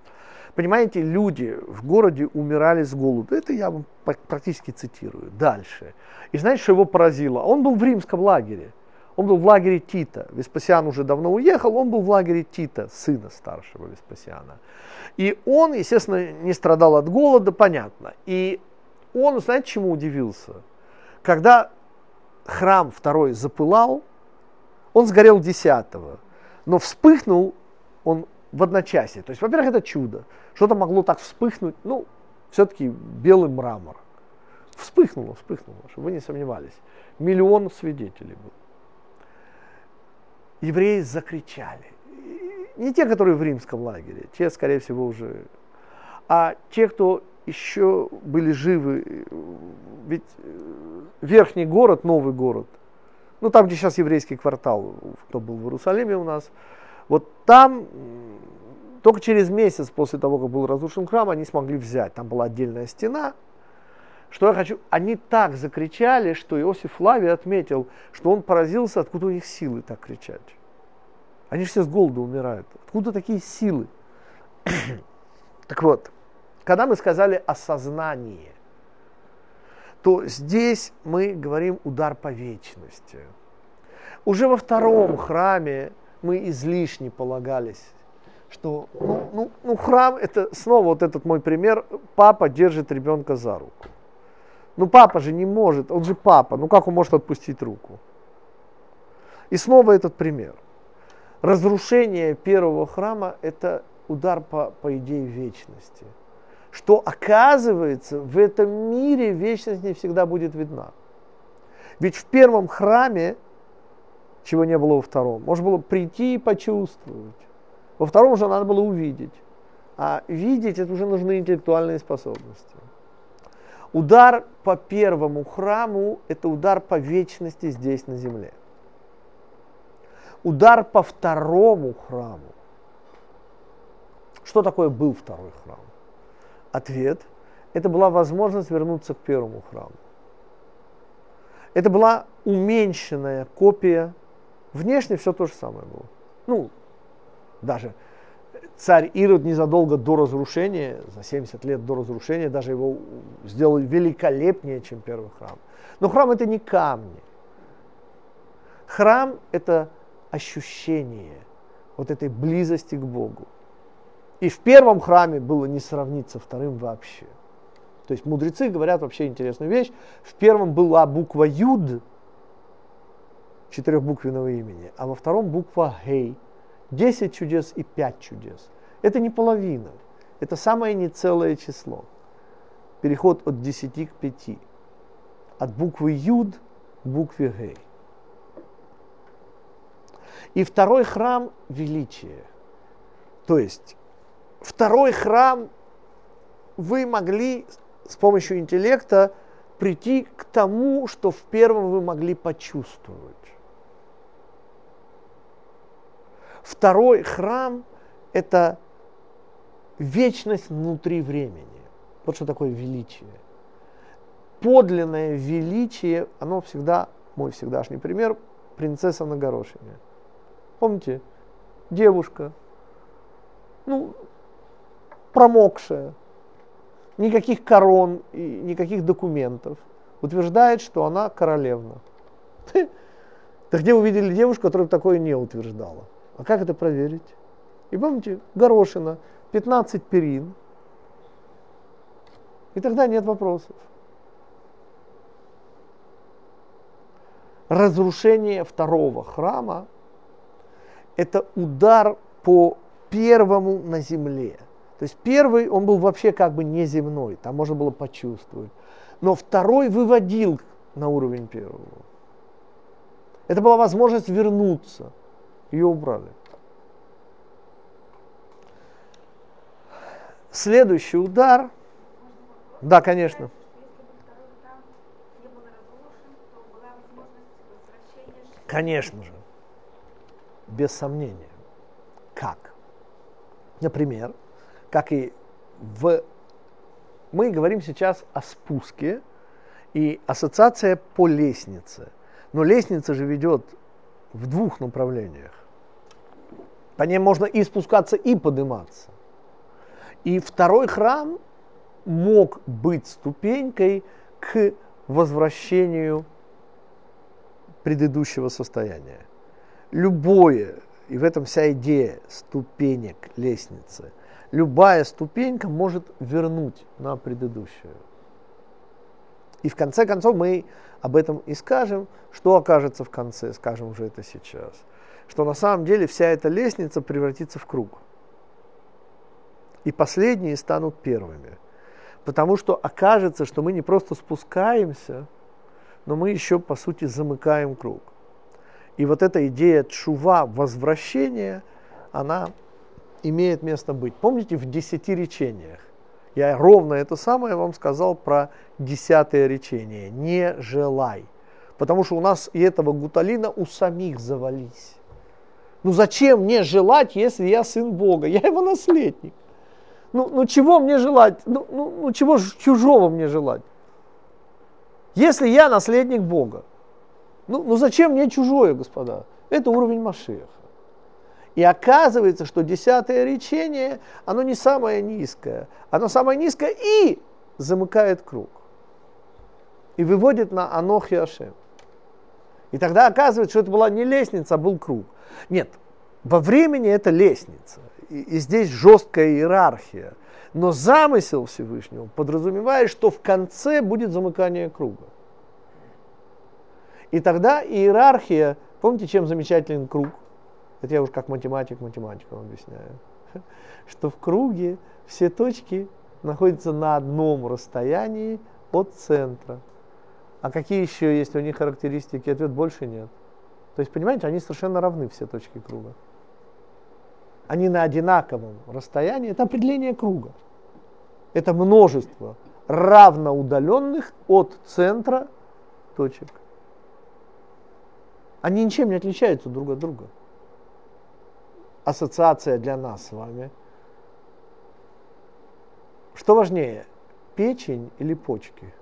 S1: понимаете, люди в городе умирали с голоду. Это я вам практически цитирую. Дальше. И знаете, что его поразило? Он был в римском лагере. Он был в лагере Тита. Веспасиан уже давно уехал, он был в лагере Тита, сына старшего Веспасиана. И он, естественно, не страдал от голода, понятно. И он, знаете, чему удивился? Когда храм второй запылал, он сгорел десятого, но вспыхнул он в одночасье. То есть, во-первых, это чудо. Что-то могло так вспыхнуть, ну, все-таки белый мрамор. Вспыхнуло, вспыхнуло, чтобы вы не сомневались. Миллион свидетелей был. Евреи закричали. Не те, которые в римском лагере, те, скорее всего, уже, а те, кто еще были живы. Ведь э, верхний город, новый город, ну там, где сейчас еврейский квартал, кто был в Иерусалиме у нас, вот там только через месяц после того, как был разрушен храм, они смогли взять. Там была отдельная стена. Что я хочу? Они так закричали, что Иосиф Флавий отметил, что он поразился, откуда у них силы так кричать. Они же все с голода умирают. Откуда такие силы? *coughs* так вот, когда мы сказали осознание, то здесь мы говорим удар по вечности. Уже во втором храме мы излишне полагались, что ну, ну, ну храм это снова вот этот мой пример, папа держит ребенка за руку. Ну папа же не может, он же папа, ну как он может отпустить руку? И снова этот пример. Разрушение первого храма это удар по, по идее вечности что оказывается в этом мире вечность не всегда будет видна. Ведь в первом храме, чего не было во втором, можно было прийти и почувствовать. Во втором уже надо было увидеть. А видеть это уже нужны интеллектуальные способности. Удар по первому храму – это удар по вечности здесь на земле. Удар по второму храму. Что такое был второй храм? Ответ – это была возможность вернуться к первому храму. Это была уменьшенная копия. Внешне все то же самое было. Ну, даже царь Ирод незадолго до разрушения, за 70 лет до разрушения, даже его сделал великолепнее, чем первый храм. Но храм это не камни. Храм это ощущение вот этой близости к Богу. И в первом храме было не сравниться вторым вообще. То есть мудрецы говорят вообще интересную вещь. В первом была буква Юд, четырехбуквенного имени, а во втором буква Гей. Десять чудес и пять чудес. Это не половина, это самое нецелое число. Переход от десяти к пяти. От буквы Юд к букве Гей. И второй храм – величие. То есть второй храм вы могли с помощью интеллекта прийти к тому, что в первом вы могли почувствовать. Второй храм – это вечность внутри времени. Вот что такое величие. Подлинное величие, оно всегда, мой всегдашний пример, принцесса на горошине. Помните, девушка, ну, промокшая, никаких корон и никаких документов, утверждает, что она королевна. *laughs* Так где вы видели девушку, которая такое не утверждала? А как это проверить? И помните, горошина, 15 перин. И тогда нет вопросов. Разрушение второго храма – это удар по первому на земле – то есть первый, он был вообще как бы неземной, там можно было почувствовать. Но второй выводил на уровень первого. Это была возможность вернуться. Ее убрали. Следующий удар. Да, конечно. Конечно же. Без сомнения. Как? Например, как и в... Мы говорим сейчас о спуске и ассоциация по лестнице. Но лестница же ведет в двух направлениях. По ней можно и спускаться, и подниматься. И второй храм мог быть ступенькой к возвращению предыдущего состояния. Любое, и в этом вся идея ступенек лестницы, любая ступенька может вернуть на предыдущую. И в конце концов мы об этом и скажем, что окажется в конце, скажем уже это сейчас. Что на самом деле вся эта лестница превратится в круг. И последние станут первыми. Потому что окажется, что мы не просто спускаемся, но мы еще, по сути, замыкаем круг. И вот эта идея чува, возвращения, она имеет место быть. Помните в десяти речениях? Я ровно это самое вам сказал про десятое речение. Не желай. Потому что у нас и этого гуталина у самих завались. Ну зачем мне желать, если я сын Бога? Я его наследник. Ну, ну чего мне желать? Ну, ну, ну чего чужого мне желать? Если я наследник Бога, ну, ну зачем мне чужое, господа? Это уровень Машеха. И оказывается, что десятое речение, оно не самое низкое. Оно самое низкое и замыкает круг. И выводит на Анохи Ашем. И тогда оказывается, что это была не лестница, а был круг. Нет, во времени это лестница. И, и здесь жесткая иерархия. Но замысел Всевышнего подразумевает, что в конце будет замыкание круга. И тогда иерархия, помните, чем замечателен круг? Это я уж как математик математикам объясняю. *laughs* Что в круге все точки находятся на одном расстоянии от центра. А какие еще есть у них характеристики? Ответ больше нет. То есть, понимаете, они совершенно равны, все точки круга. Они на одинаковом расстоянии. Это определение круга. Это множество равноудаленных от центра точек. Они ничем не отличаются друг от друга ассоциация для нас с вами. Что важнее, печень или почки?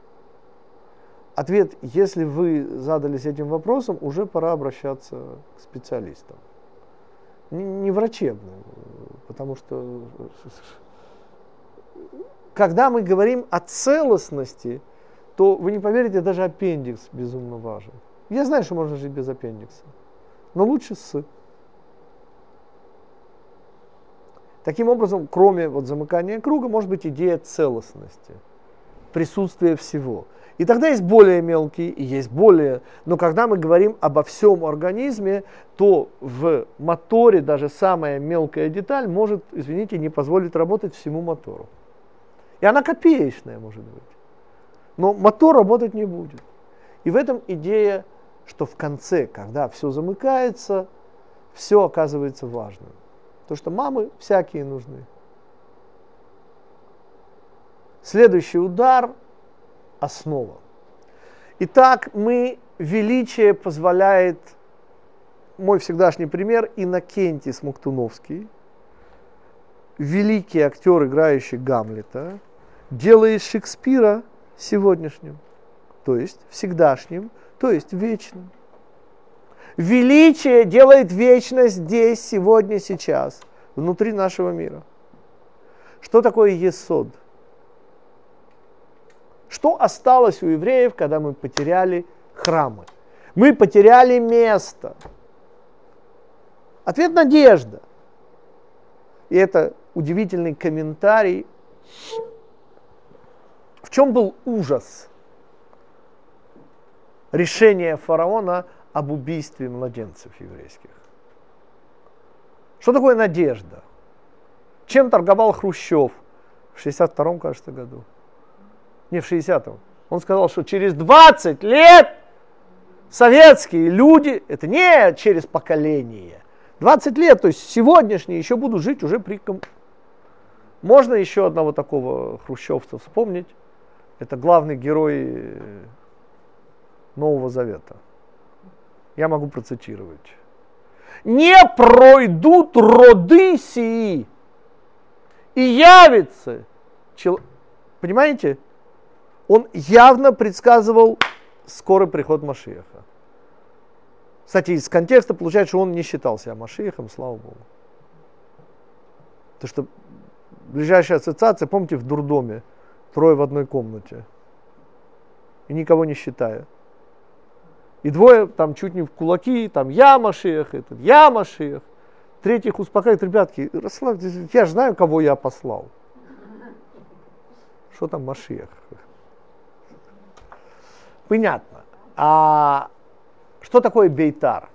S1: Ответ, если вы задались этим вопросом, уже пора обращаться к специалистам. Не врачебным, потому что когда мы говорим о целостности, то вы не поверите, даже аппендикс безумно важен. Я знаю, что можно жить без аппендикса, но лучше с. Таким образом, кроме вот замыкания круга, может быть идея целостности, присутствия всего. И тогда есть более мелкие и есть более... Но когда мы говорим обо всем организме, то в моторе даже самая мелкая деталь может, извините, не позволить работать всему мотору. И она копеечная может быть. Но мотор работать не будет. И в этом идея, что в конце, когда все замыкается, все оказывается важным. Потому что мамы всякие нужны. Следующий удар – основа. Итак, мы, величие позволяет, мой всегдашний пример, Иннокентий Смоктуновский, великий актер, играющий Гамлета, делает Шекспира сегодняшним, то есть всегдашним, то есть вечным. Величие делает вечность здесь, сегодня, сейчас, внутри нашего мира. Что такое Есод? Что осталось у евреев, когда мы потеряли храмы? Мы потеряли место. Ответ – надежда. И это удивительный комментарий. В чем был ужас решения фараона – об убийстве младенцев еврейских. Что такое надежда? Чем торговал Хрущев в 62-м, кажется, году? Не, в 60-м. Он сказал, что через 20 лет советские люди, это не через поколение, 20 лет, то есть сегодняшние еще будут жить уже при... Можно еще одного такого хрущевца вспомнить. Это главный герой Нового Завета. Я могу процитировать. Не пройдут роды сии, и явится. Чел... Понимаете? Он явно предсказывал скорый приход Машеха. Кстати, из контекста получается, что он не считал себя Машихом, слава Богу. То что ближайшая ассоциация, помните, в дурдоме, трое в одной комнате. И никого не считая. И двое там чуть не в кулаки, там я Машех, этот, я Машех. Третьих успокаивает, ребятки, расслабьтесь, я знаю, кого я послал. Что там Машех? Понятно. А что такое бейтар?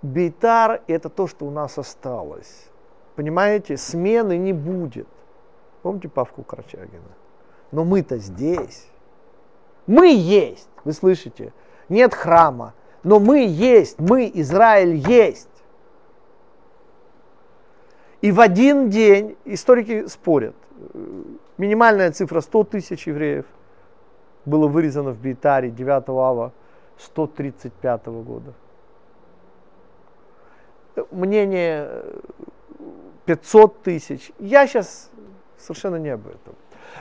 S1: Бейтар – это то, что у нас осталось. Понимаете, смены не будет. Помните Павку Корчагина? Но мы-то здесь. Мы есть, вы слышите? Нет храма, но мы есть, мы, Израиль, есть. И в один день, историки спорят, минимальная цифра 100 тысяч евреев было вырезано в Бейтаре 9 ава 135 года. Мнение 500 тысяч. Я сейчас совершенно не об этом.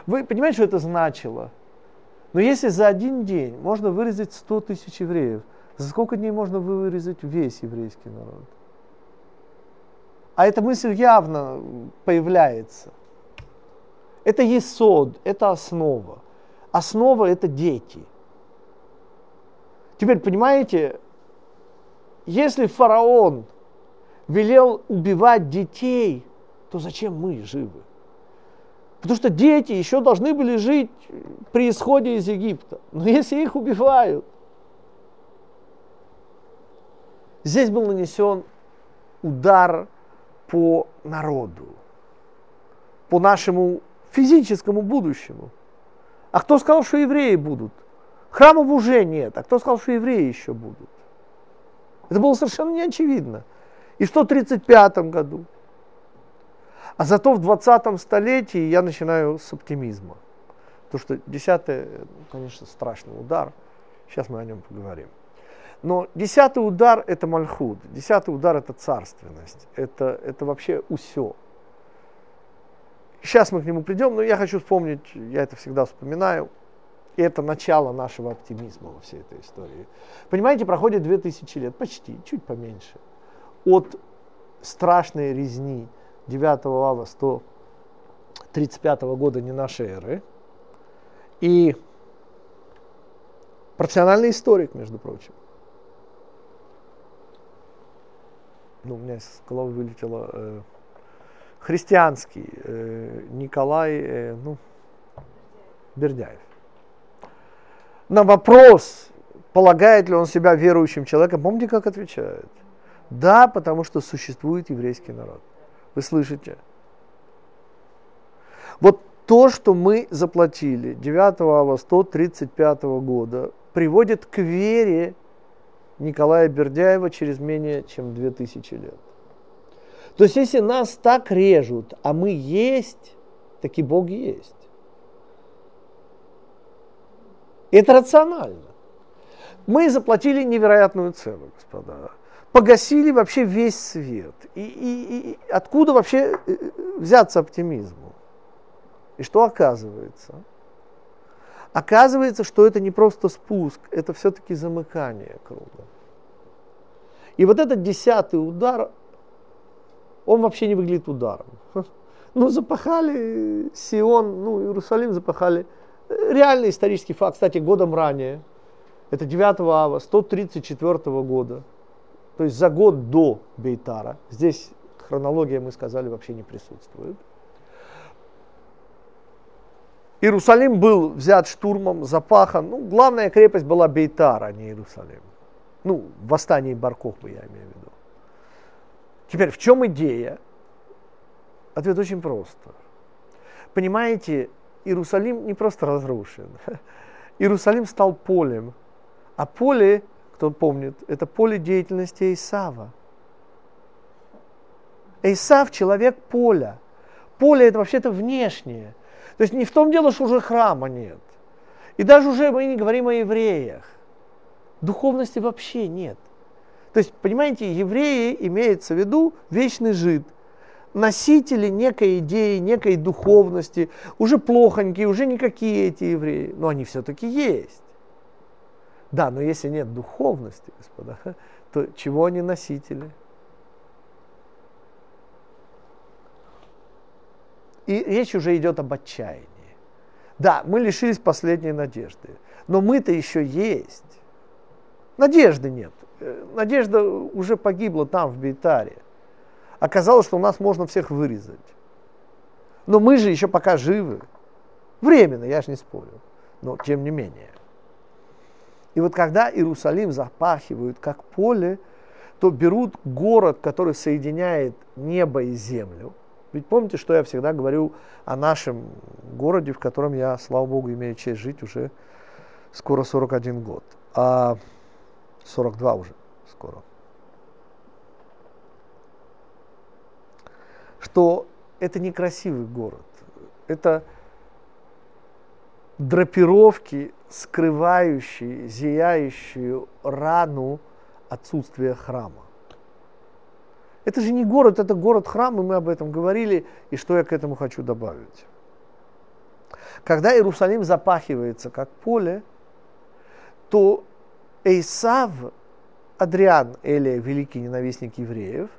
S1: Вы понимаете, что это значило? Но если за один день можно вырезать 100 тысяч евреев, за сколько дней можно вырезать весь еврейский народ? А эта мысль явно появляется. Это есод, это основа. Основа это дети. Теперь понимаете, если фараон велел убивать детей, то зачем мы живы? Потому что дети еще должны были жить при исходе из Египта. Но если их убивают, здесь был нанесен удар по народу, по нашему физическому будущему. А кто сказал, что евреи будут? Храмов уже нет. А кто сказал, что евреи еще будут? Это было совершенно не очевидно. И в 135 году, а зато в 20 столетии я начинаю с оптимизма. Потому что 10 конечно, страшный удар. Сейчас мы о нем поговорим. Но десятый удар – это мальхуд, десятый удар – это царственность, это, это вообще усё. Сейчас мы к нему придем, но я хочу вспомнить, я это всегда вспоминаю, и это начало нашего оптимизма во всей этой истории. Понимаете, проходит 2000 лет, почти, чуть поменьше, от страшной резни – 9 ава 135 года не нашей эры. И профессиональный историк, между прочим. Ну, у меня из головы вылетело э, христианский э, Николай э, ну, Бердяев. На вопрос, полагает ли он себя верующим человеком, помните, как отвечает? Да, потому что существует еврейский народ. Вы слышите? Вот то, что мы заплатили 9 августа 135 года, приводит к вере Николая Бердяева через менее чем 2000 лет. То есть, если нас так режут, а мы есть, таки Бог есть. Это рационально. Мы заплатили невероятную цену, господа погасили вообще весь свет. И, и, и откуда вообще э, взяться оптимизму? И что оказывается? Оказывается, что это не просто спуск, это все-таки замыкание круга. И вот этот десятый удар, он вообще не выглядит ударом. *laughs* Ну, запахали Сион, ну, Иерусалим запахали. Реальный исторический факт, кстати, годом ранее, это 9 ава 134 года, то есть за год до Бейтара, здесь хронология, мы сказали, вообще не присутствует. Иерусалим был взят штурмом, запахан. Ну, главная крепость была Бейтар, а не Иерусалим. Ну, восстание Баркохбы я имею в виду. Теперь, в чем идея? Ответ очень просто. Понимаете, Иерусалим не просто разрушен. *laughs* Иерусалим стал полем, а поле кто помнит, это поле деятельности Исава. Исав – человек поля. Поле – это вообще-то внешнее. То есть не в том дело, что уже храма нет. И даже уже мы не говорим о евреях. Духовности вообще нет. То есть, понимаете, евреи имеется в виду вечный жид, носители некой идеи, некой духовности, уже плохонькие, уже никакие эти евреи, но они все-таки есть. Да, но если нет духовности, господа, *laughs* то чего они носители? И речь уже идет об отчаянии. Да, мы лишились последней надежды, но мы-то еще есть. Надежды нет. Э, надежда уже погибла там, в Бейтаре. Оказалось, что у нас можно всех вырезать. Но мы же еще пока живы. Временно, я же не спорю. Но тем не менее. И вот когда Иерусалим запахивают как поле, то берут город, который соединяет небо и землю. Ведь помните, что я всегда говорю о нашем городе, в котором я, слава Богу, имею честь жить уже скоро 41 год. А 42 уже скоро. Что это некрасивый город. Это драпировки, скрывающие, зияющую рану отсутствия храма. Это же не город, это город-храм, и мы об этом говорили, и что я к этому хочу добавить. Когда Иерусалим запахивается как поле, то Эйсав, Адриан или великий ненавистник евреев,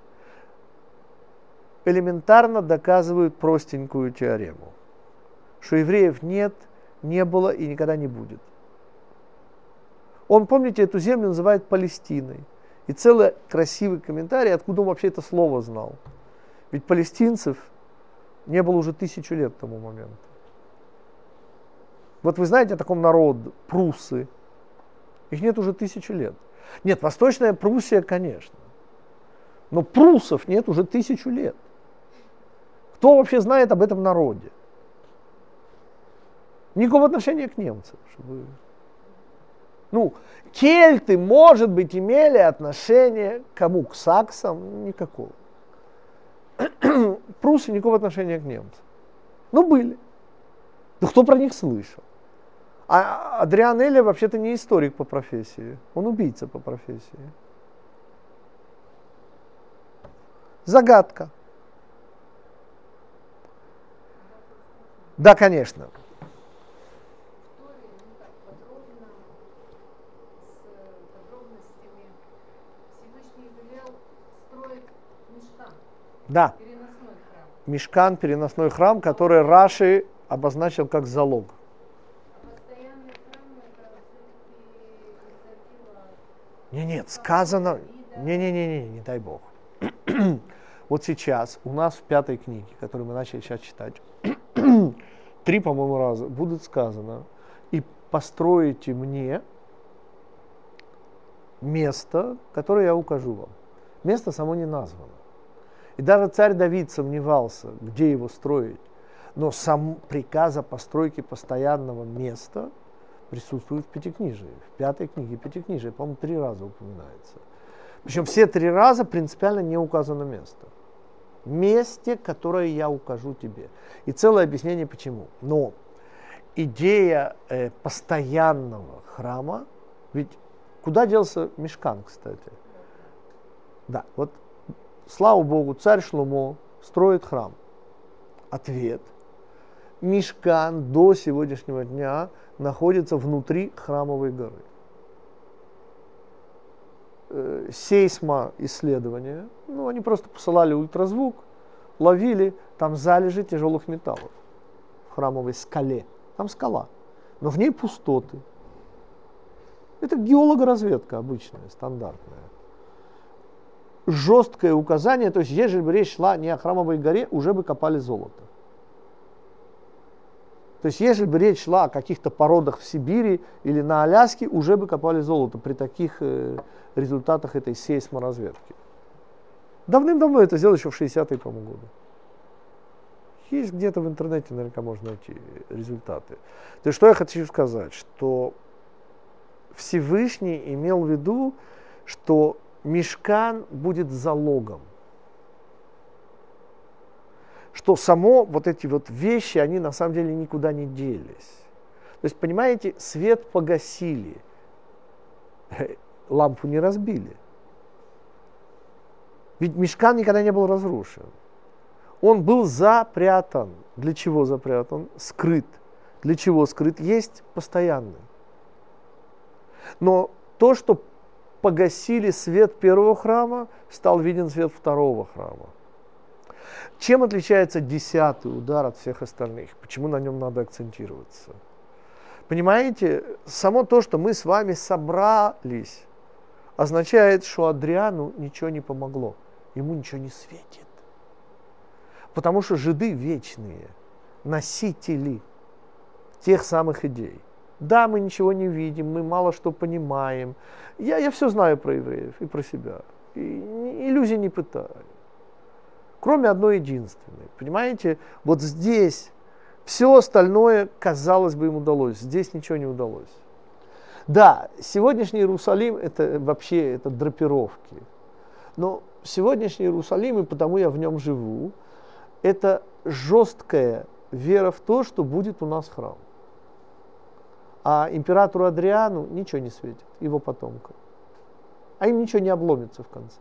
S1: элементарно доказывают простенькую теорему, что евреев нет – не было и никогда не будет. Он, помните, эту землю называет Палестиной. И целый красивый комментарий, откуда он вообще это слово знал. Ведь палестинцев не было уже тысячу лет к тому моменту. Вот вы знаете о таком народе, прусы. Их нет уже тысячу лет. Нет, Восточная Пруссия, конечно. Но прусов нет уже тысячу лет. Кто вообще знает об этом народе? Никакого отношения к немцам. Чтобы... Ну, кельты, может быть, имели отношение к кому? К саксам? Никакого. *clears throat* Прусы никакого отношения к немцам. Ну, были. Да кто про них слышал? А Адриан Эля вообще-то не историк по профессии. Он убийца по профессии. Загадка. Да, конечно. Да. Мешкан, переносной храм, который Раши обозначил как залог. Не, нет, сказано, не, не, не, не, не дай бог. *clears throat* вот сейчас у нас в пятой книге, которую мы начали сейчас читать, *clears throat* три, по-моему, раза будет сказано, и построите мне место, которое я укажу вам. Место само не названо. И даже царь Давид сомневался, где его строить. Но сам приказ о постройке постоянного места присутствует в Пятикнижии. В пятой книге Пятикнижия, по-моему, три раза упоминается. Причем все три раза принципиально не указано место. Месте, которое я укажу тебе. И целое объяснение почему. Но идея э, постоянного храма, ведь куда делся Мешкан, кстати? Да, вот слава Богу, царь Шломо строит храм. Ответ. Мишкан до сегодняшнего дня находится внутри храмовой горы. Э, сейсмо исследования, ну, они просто посылали ультразвук, ловили там залежи тяжелых металлов в храмовой скале. Там скала, но в ней пустоты. Это геологоразведка обычная, стандартная жесткое указание, то есть если бы речь шла не о храмовой горе, уже бы копали золото. То есть если бы речь шла о каких-то породах в Сибири или на Аляске, уже бы копали золото при таких э, результатах этой сейсморазведки. Давным-давно это сделали еще в 60-е, по-моему, годы. Есть где-то в интернете, наверняка можно найти результаты. То есть что я хочу сказать, что Всевышний имел в виду, что мешкан будет залогом. Что само вот эти вот вещи, они на самом деле никуда не делись. То есть, понимаете, свет погасили, *laughs* лампу не разбили. Ведь мешкан никогда не был разрушен. Он был запрятан. Для чего запрятан? Скрыт. Для чего скрыт? Есть постоянный. Но то, что погасили свет первого храма, стал виден свет второго храма. Чем отличается десятый удар от всех остальных? Почему на нем надо акцентироваться? Понимаете, само то, что мы с вами собрались, означает, что Адриану ничего не помогло, ему ничего не светит. Потому что жиды вечные, носители тех самых идей. Да, мы ничего не видим, мы мало что понимаем. Я, я все знаю про евреев и про себя. И, иллюзий не пытаю. Кроме одной единственной. Понимаете, вот здесь все остальное, казалось бы, им удалось. Здесь ничего не удалось. Да, сегодняшний Иерусалим это вообще это драпировки. Но сегодняшний Иерусалим, и потому я в нем живу, это жесткая вера в то, что будет у нас храм. А императору Адриану ничего не светит, его потомкам. А им ничего не обломится в конце.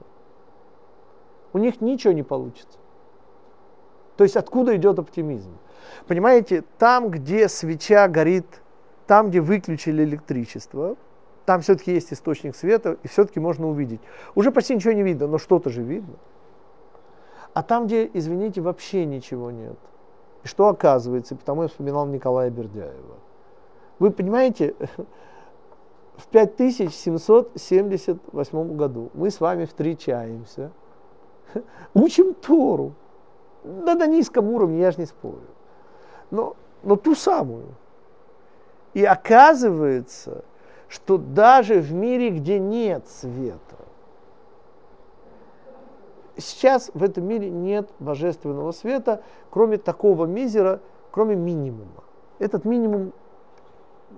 S1: У них ничего не получится. То есть откуда идет оптимизм? Понимаете, там, где свеча горит, там, где выключили электричество, там все-таки есть источник света, и все-таки можно увидеть. Уже почти ничего не видно, но что-то же видно. А там, где, извините, вообще ничего нет. И что оказывается, потому я вспоминал Николая Бердяева. Вы понимаете, в 5778 году мы с вами встречаемся, учим Тору. Да на низком уровне, я же не спорю. Но, но ту самую. И оказывается, что даже в мире, где нет света, сейчас в этом мире нет божественного света, кроме такого мизера, кроме минимума. Этот минимум,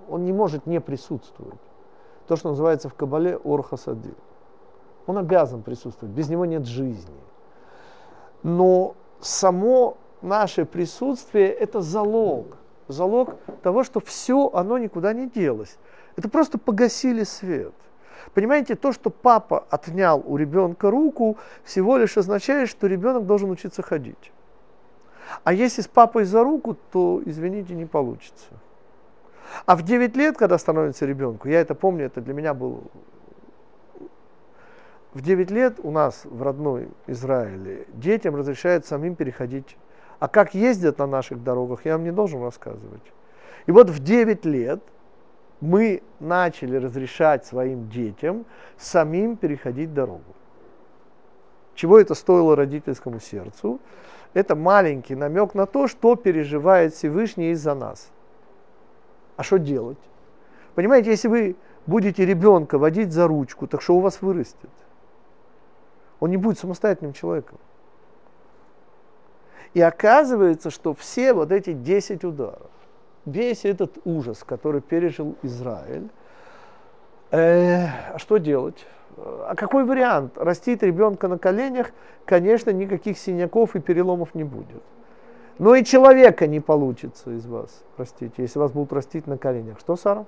S1: он не может не присутствовать. То, что называется в Кабале Орхасади. Он обязан присутствовать, без него нет жизни. Но само наше присутствие – это залог. Залог того, что все, оно никуда не делось. Это просто погасили свет. Понимаете, то, что папа отнял у ребенка руку, всего лишь означает, что ребенок должен учиться ходить. А если с папой за руку, то, извините, не получится. А в 9 лет, когда становится ребенку, я это помню, это для меня был... В 9 лет у нас в родной Израиле детям разрешают самим переходить. А как ездят на наших дорогах, я вам не должен рассказывать. И вот в 9 лет мы начали разрешать своим детям самим переходить дорогу. Чего это стоило родительскому сердцу? Это маленький намек на то, что переживает Всевышний из-за нас. А что делать? Понимаете, если вы будете ребенка водить за ручку, так что у вас вырастет? Он не будет самостоятельным человеком. И оказывается, что все вот эти 10 ударов, весь этот ужас, который пережил Израиль, э, а что делать? А какой вариант? Растить ребенка на коленях, конечно, никаких синяков и переломов не будет. Но и человека не получится из вас, простите, если вас будут растить на коленях. Что, Сара?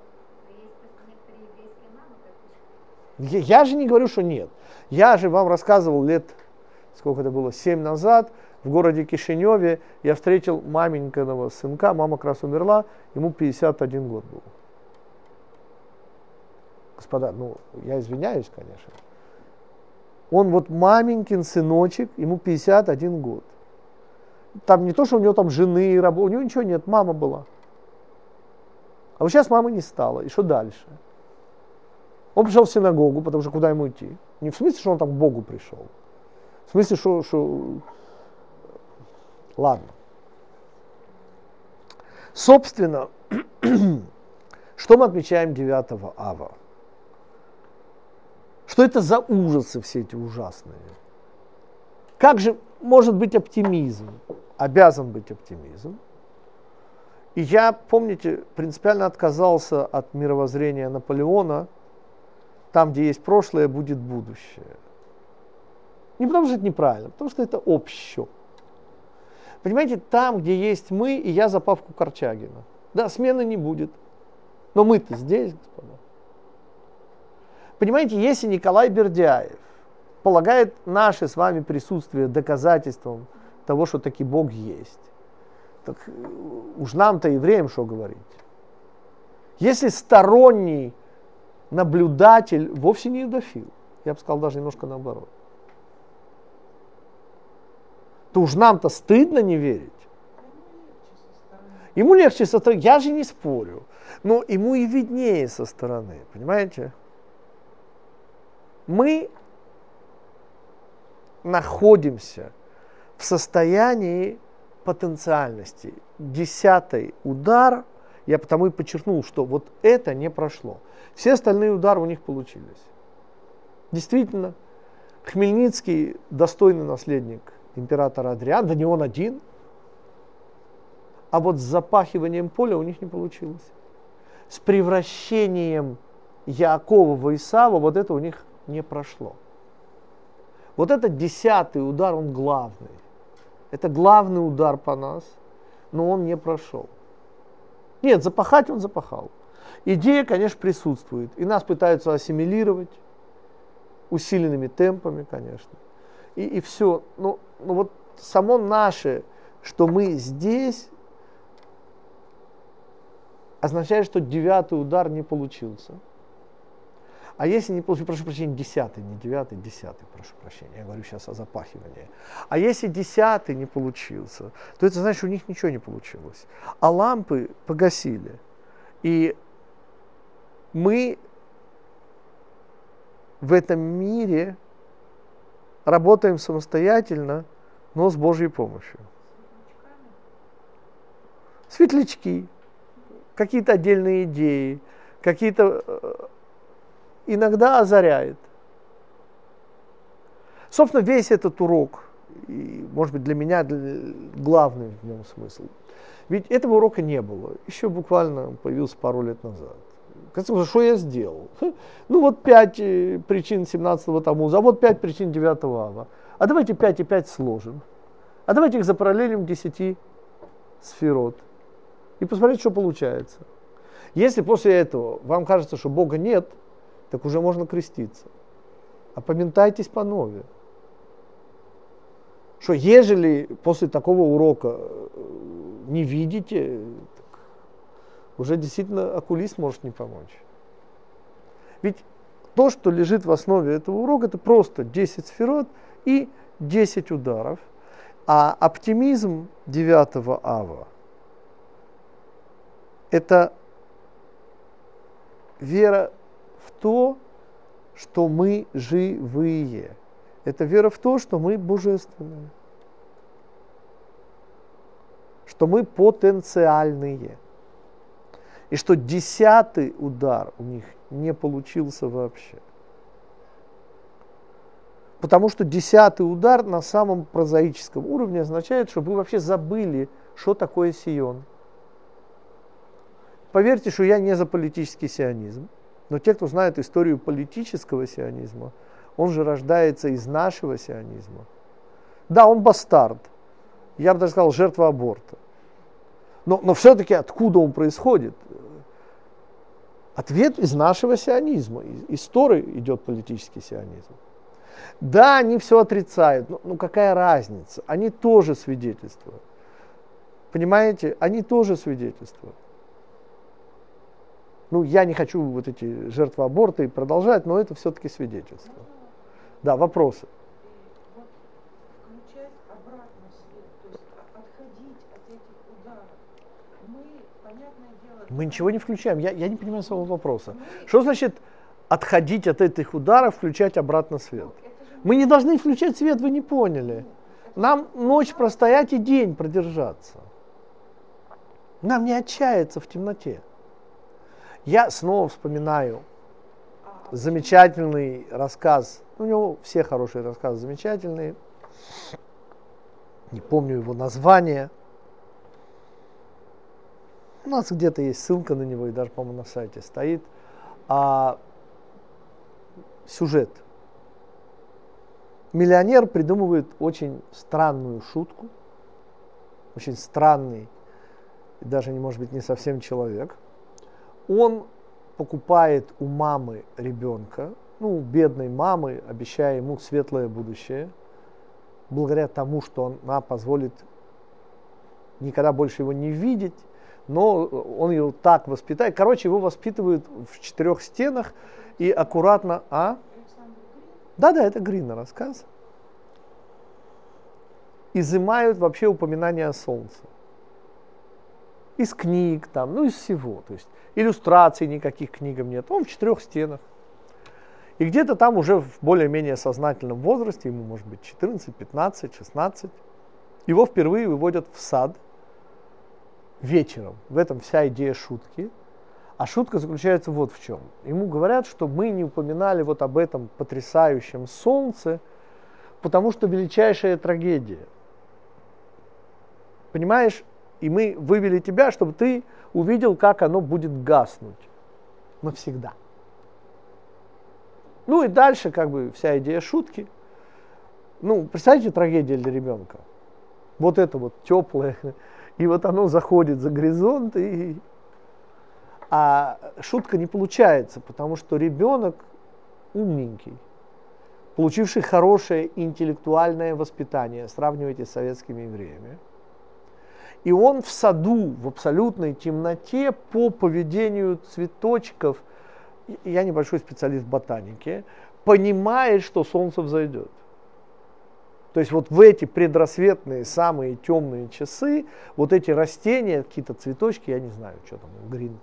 S1: Я, я же не говорю, что нет. Я же вам рассказывал лет, сколько это было, семь назад, в городе Кишиневе я встретил маменькиного сынка, мама как раз умерла, ему 51 год был. Господа, ну, я извиняюсь, конечно. Он вот маменькин сыночек, ему 51 год. Там не то, что у него там жены и работа, у него ничего нет, мама была. А вот сейчас мамы не стало. И что дальше? Он пришел в синагогу, потому что куда ему идти? Не в смысле, что он там к Богу пришел. В смысле, что, что Ладно. Собственно, *clears throat* что мы отмечаем 9 ава? Что это за ужасы все эти ужасные? Как же может быть оптимизм? Обязан быть оптимизм. И я, помните, принципиально отказался от мировоззрения Наполеона, там, где есть прошлое, будет будущее. Не потому что это неправильно, потому что это общее. Понимаете, там, где есть мы, и я за Павку Корчагина. Да, смены не будет. Но мы-то здесь, господа. Понимаете, если Николай Бердяев полагает наше с вами присутствие доказательством того, что таки Бог есть, так э, уж нам-то евреям что говорить. Если сторонний наблюдатель вовсе не юдофил. Я бы сказал даже немножко наоборот. То уж нам-то стыдно не верить. Ему легче со стороны. Я же не спорю. Но ему и виднее со стороны. Понимаете? Мы находимся в состоянии потенциальности. Десятый удар, я потому и подчеркнул, что вот это не прошло. Все остальные удары у них получились. Действительно, Хмельницкий достойный наследник императора Адриана, да не он один. А вот с запахиванием поля у них не получилось. С превращением Якова в Исава вот это у них не прошло. Вот этот десятый удар, он главный. Это главный удар по нас, но он не прошел. Нет, запахать он запахал. Идея, конечно, присутствует. И нас пытаются ассимилировать усиленными темпами, конечно. И, и все. Но, но вот само наше, что мы здесь, означает, что девятый удар не получился. А если не получил, прошу прощения, десятый, не девятый, десятый, прошу прощения, я говорю сейчас о запахивании. А если десятый не получился, то это значит, у них ничего не получилось. А лампы погасили. И мы в этом мире работаем самостоятельно, но с Божьей помощью. Светлячки, какие-то отдельные идеи, какие-то э, иногда озаряет. Собственно, весь этот урок, и, может быть, для меня главный в нем смысл. Ведь этого урока не было. Еще буквально появился пару лет назад. Казалось, что я сделал? *laughs* Ну вот пять э, причин 17-го Тамуза, а вот пять причин 9 ава. А давайте 5 и 5 сложим. А давайте их запараллелим 10 сферот. И посмотреть, что получается. Если после этого вам кажется, что Бога нет, так уже можно креститься. А поментайтесь по нове. Что ежели после такого урока э, не видите, уже действительно окулист может не помочь. Ведь то, что лежит в основе этого урока, это просто 10 сферот и 10 ударов. А оптимизм 9 ава – это вера то, что мы живые. Это вера в то, что мы божественные. Что мы потенциальные. И что десятый удар у них не получился вообще. Потому что десятый удар на самом прозаическом уровне означает, что вы вообще забыли, что такое Сион. Поверьте, что я не за политический сионизм. Но те, кто знает историю политического сионизма, он же рождается из нашего сионизма. Да, он бастард. Я бы даже сказал, жертва аборта. Но, но все-таки откуда он происходит? Ответ из нашего сионизма. Из, из идет политический сионизм. Да, они все отрицают, но, но какая разница? Они тоже свидетельствуют. Понимаете? Они тоже свидетельствуют. Ну, я не хочу вот эти жертвы аборта продолжать, но это все-таки свидетельство. Да, вопросы. Мы ничего не включаем. Я, я не понимаю своего вопроса. Что значит отходить от этих ударов, включать обратно свет? Мы не должны включать свет, вы не поняли. Нам ночь простоять и день продержаться. Нам не отчаяться в темноте. Я снова вспоминаю замечательный рассказ. У него все хорошие рассказы замечательные. Не помню его название. У нас где-то есть ссылка на него, и даже, по-моему, на сайте стоит. А, сюжет. Миллионер придумывает очень странную шутку, очень странный, даже, не может быть, не совсем человек – он покупает у мамы ребенка, ну, бедной мамы, обещая ему светлое будущее, благодаря тому, что она позволит никогда больше его не видеть, но он его так воспитает. Короче, его воспитывают в четырех стенах и аккуратно... А? Да-да, это Грина рассказ. Изымают вообще упоминания о солнце. Из книг там, ну из всего. То есть иллюстраций никаких книгам нет. Он в четырех стенах. И где-то там уже в более-менее сознательном возрасте, ему может быть 14, 15, 16, его впервые выводят в сад вечером. В этом вся идея шутки. А шутка заключается вот в чем. Ему говорят, что мы не упоминали вот об этом потрясающем солнце, потому что величайшая трагедия. Понимаешь? И мы вывели тебя, чтобы ты увидел, как оно будет гаснуть навсегда. Ну и дальше как бы вся идея шутки. Ну, представьте трагедия для ребенка. Вот это вот теплое. И вот оно заходит за горизонт, и... а шутка не получается, потому что ребенок умненький, получивший хорошее интеллектуальное воспитание, сравнивайте с советскими евреями, и он в саду, в абсолютной темноте по поведению цветочков – я небольшой специалист в ботанике, понимает, что солнце взойдет. То есть вот в эти предрассветные, самые темные часы, вот эти растения, какие-то цветочки, я не знаю, что там, Грин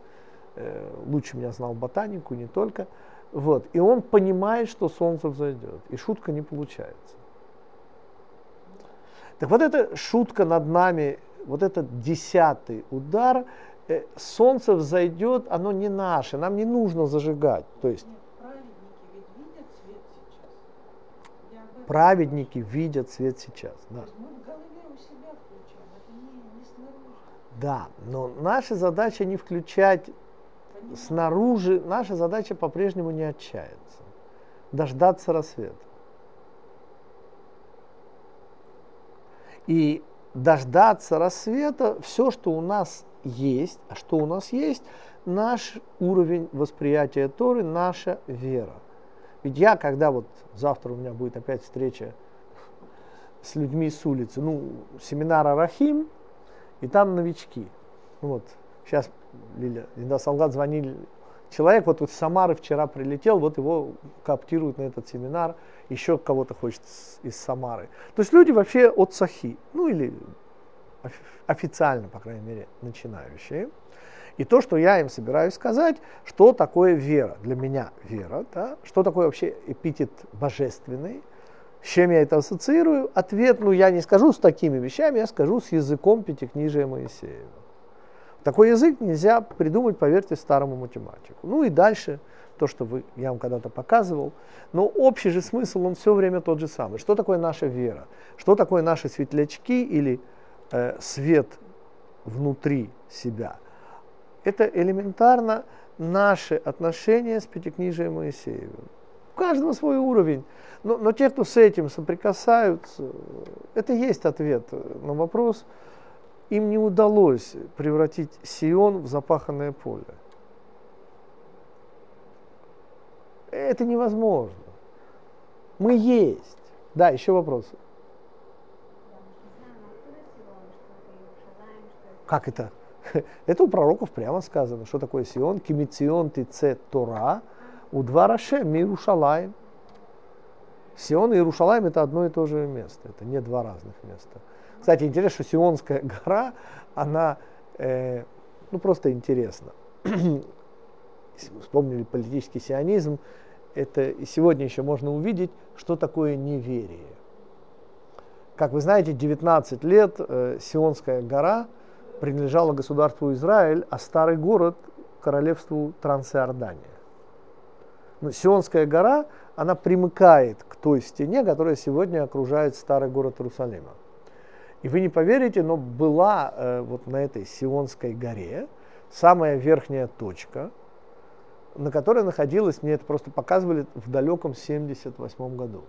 S1: э, лучше меня знал ботанику, не только. Вот. И он понимает, что солнце взойдет. И шутка не получается. Так вот эта шутка над нами, вот этот десятый удар, Э, солнце взойдет, оно не наше, нам не нужно зажигать. То есть праведники видят свет сейчас. Да. Да, но наша задача не включать Понимаю. снаружи, наша задача по-прежнему не отчаяться, дождаться рассвета. И дождаться рассвета, все, что у нас есть, а что у нас есть? Наш уровень восприятия Торы, наша вера. Ведь я, когда вот завтра у меня будет опять встреча с людьми с улицы, ну, семинар Арахим, и там новички. Ну, вот, сейчас Лиля, Линда Солдат звонили, человек вот из Самары вчера прилетел, вот его коптируют на этот семинар, еще кого-то хочет из Самары. То есть люди вообще от Сахи, ну или официально, по крайней мере, начинающие. И то, что я им собираюсь сказать, что такое вера. Для меня вера, да? что такое вообще эпитет божественный, с чем я это ассоциирую. Ответ, ну я не скажу с такими вещами, я скажу с языком Пятикнижия Моисеева. Такой язык нельзя придумать, поверьте, старому математику. Ну и дальше то, что вы, я вам когда-то показывал. Но общий же смысл, он все время тот же самый. Что такое наша вера? Что такое наши светлячки или э, свет внутри себя. Это элементарно наши отношения с Пятикнижием Моисеевым. У каждого свой уровень. Но, но те, кто с этим соприкасаются, это есть ответ на вопрос. Им не удалось превратить Сион в запаханное поле. Это невозможно. Мы есть. Да, еще вопросы. Как это? *laughs* Это у пророков прямо сказано, что такое Сион, кимицион тице Тора, у два Раше, Мирушалаем. Сион и Иерушалаем это одно и то же место, это не два разных места. Кстати, интересно, что Сионская гора, она, э, ну просто интересно. *clears throat* Вспомнили политический сионизм, это сегодня еще можно увидеть, что такое неверие. Как вы знаете, 19 лет э, Сионская гора – принадлежало государству Израиль, а старый город королевству Трансиордания. Но Сионская гора, она примыкает к той стене, которая сегодня окружает старый город Иерусалима. И вы не поверите, но была э, вот на этой Сионской горе самая верхняя точка, на которой находилась, мне это просто показывали в далеком 78 году.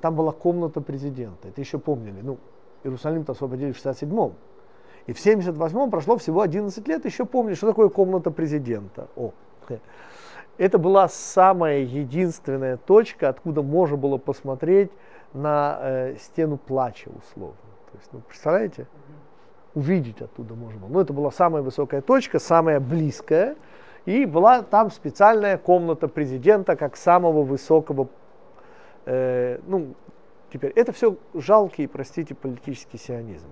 S1: Там была комната президента, это еще помнили. Ну, Иерусалим-то освободили в 67-м. И в 78-м прошло всего 11 лет, еще помню, что такое комната президента. О, *laughs* это была самая единственная точка, откуда можно было посмотреть на э, стену плача условно. То есть, ну, представляете? увидеть оттуда можно было. Ну, это была самая высокая точка, самая близкая. И была там специальная комната президента, как самого высокого, э, ну, теперь, это все жалкий, простите, политический сионизм.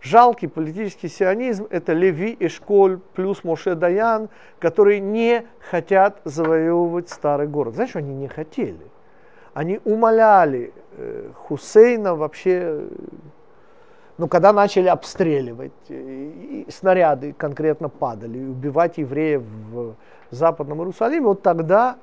S1: Жалкий политический сионизм – это Леви и Школь плюс Моше Даян, которые не хотят завоевывать старый город. Знаешь, они не хотели? Они умоляли э, Хусейна вообще но когда начали обстреливать, и снаряды конкретно падали, и убивать евреев в Западном Иерусалиме, вот тогда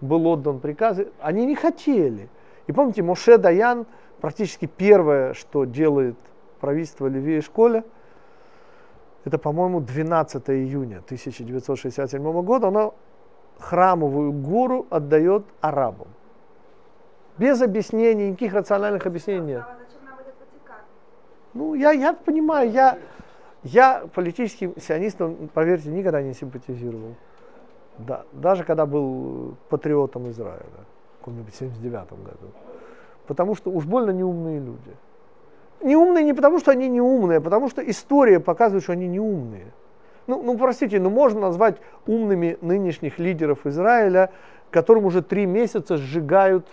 S1: был отдан приказ. Они не хотели. И помните, Моше Даян практически первое, что делает правительство Левии Школя, это, по-моему, 12 июня 1967 года, оно храмовую гору отдает арабам. Без объяснений, никаких рациональных объяснений нет. Ну, я, я понимаю, я, я политическим сионистам, поверьте, никогда не симпатизировал. Да, даже когда был патриотом Израиля, в каком-нибудь 79 году. Потому что уж больно неумные люди. Неумные не потому, что они неумные, а потому что история показывает, что они неумные. Ну, ну, простите, ну можно назвать умными нынешних лидеров Израиля, которым уже три месяца сжигают.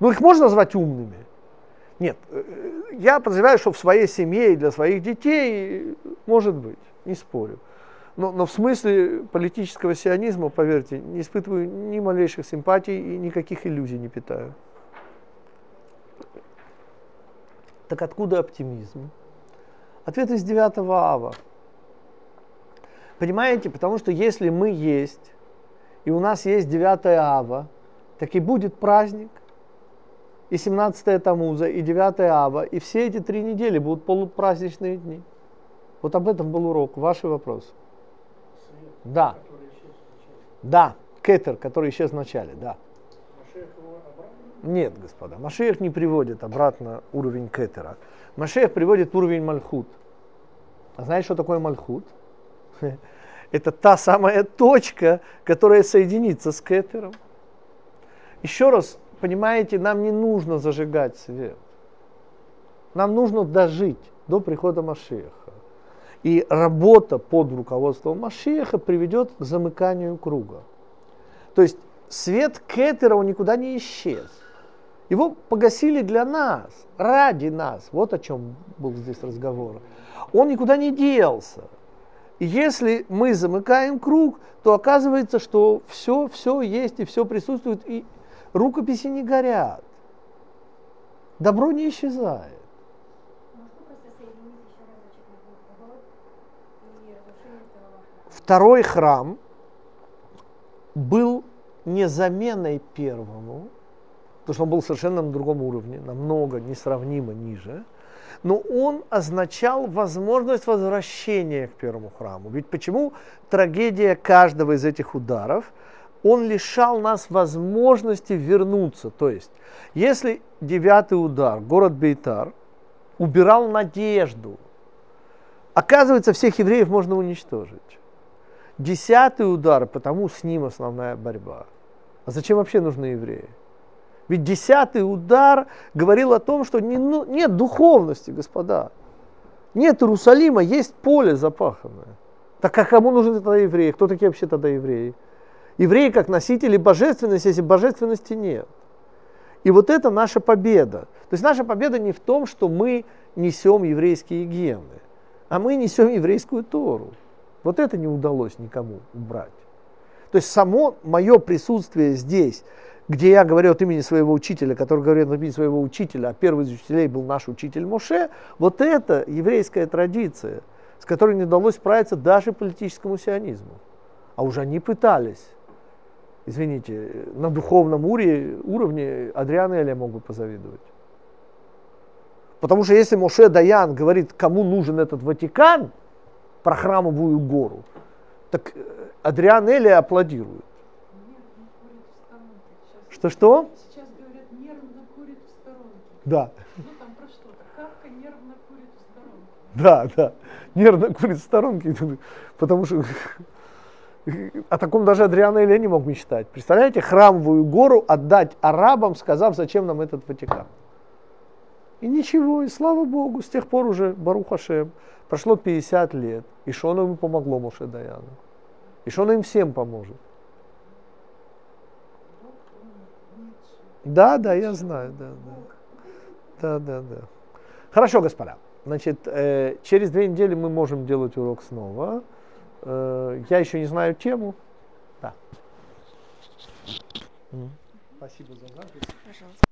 S1: Ну, их можно назвать умными. Нет, э, я подозреваю, что в своей семье и для своих детей может быть, не спорю. Но, но в смысле политического сионизма, поверьте, не испытываю ни малейших симпатий и никаких иллюзий не питаю. Так откуда оптимизм? Ответ из 9 ава. Понимаете, потому что если мы есть, и у нас есть 9 ава, так и будет праздник – и 17 Тамуза, и 9 Ава, и все эти три недели будут полупраздничные дни. Вот об этом был урок. Ваши вопросы. Да. Да, Кетер, который исчез в начале, да. Нет, господа, Машех не приводит обратно уровень Кетера. Машех приводит уровень Мальхут. А знаете, что такое Мальхут? *laughs* Это та самая точка, которая соединится с Кетером. Еще раз, понимаете, нам не нужно зажигать свет. Нам нужно дожить до прихода Машеха. И работа под руководством Машеха приведет к замыканию круга. То есть свет Кетера он никуда не исчез. Его погасили для нас, ради нас. Вот о чем был здесь разговор. Он никуда не делся. И если мы замыкаем круг, то оказывается, что все, все есть и все присутствует, и рукописи не горят. Добро не исчезает. Второй храм был не заменой первому, потому что он был совершенно на другом уровне, намного несравнимо ниже, но он означал возможность возвращения к первому храму. Ведь почему трагедия каждого из этих ударов – он лишал нас возможности вернуться. То есть, если девятый удар, город Бейтар, убирал надежду, оказывается, всех евреев можно уничтожить. Десятый удар, потому с ним основная борьба. А зачем вообще нужны евреи? Ведь десятый удар говорил о том, что не, ну, нет духовности, господа. Нет Иерусалима, есть поле запаханное. Так а кому нужны тогда евреи? Кто такие вообще тогда евреи? Евреи как носители божественности, если божественности нет. И вот это наша победа. То есть наша победа не в том, что мы несем еврейские гены, а мы несем еврейскую Тору. Вот это не удалось никому убрать. То есть само мое присутствие здесь, где я говорю от имени своего учителя, который говорит от имени своего учителя, а первый из учителей был наш учитель Моше, вот это еврейская традиция, с которой не удалось справиться даже политическому сионизму. А уже они пытались извините, на духовном уровне, уровне Адриан Эля могут позавидовать. Потому что если Моше Даян говорит, кому нужен этот Ватикан, про храмовую гору, так э, Адриан Эли аплодирует. Что-что? Сейчас говорят, нервно курит в сторонке. Да. Ну там про что? Кавка нервно курит в сторонке. Да, да. Нервно курит в сторонке, *laughs* потому что о таком даже Адриан Эля не мог мечтать. Представляете, храмовую гору отдать арабам, сказав, зачем нам этот Ватикан. И ничего, и слава Богу, с тех пор уже, Барух Хашем, прошло 50 лет. И что оно ему помогло, Моше Даяну? И что оно им всем поможет? Да, да, я знаю, да, да. Да, да, да. Хорошо, господа. Значит, э, через две недели мы можем делать урок снова. Э, я еще не знаю тему. Да.
S2: Спасибо за запись.
S3: Пожалуйста.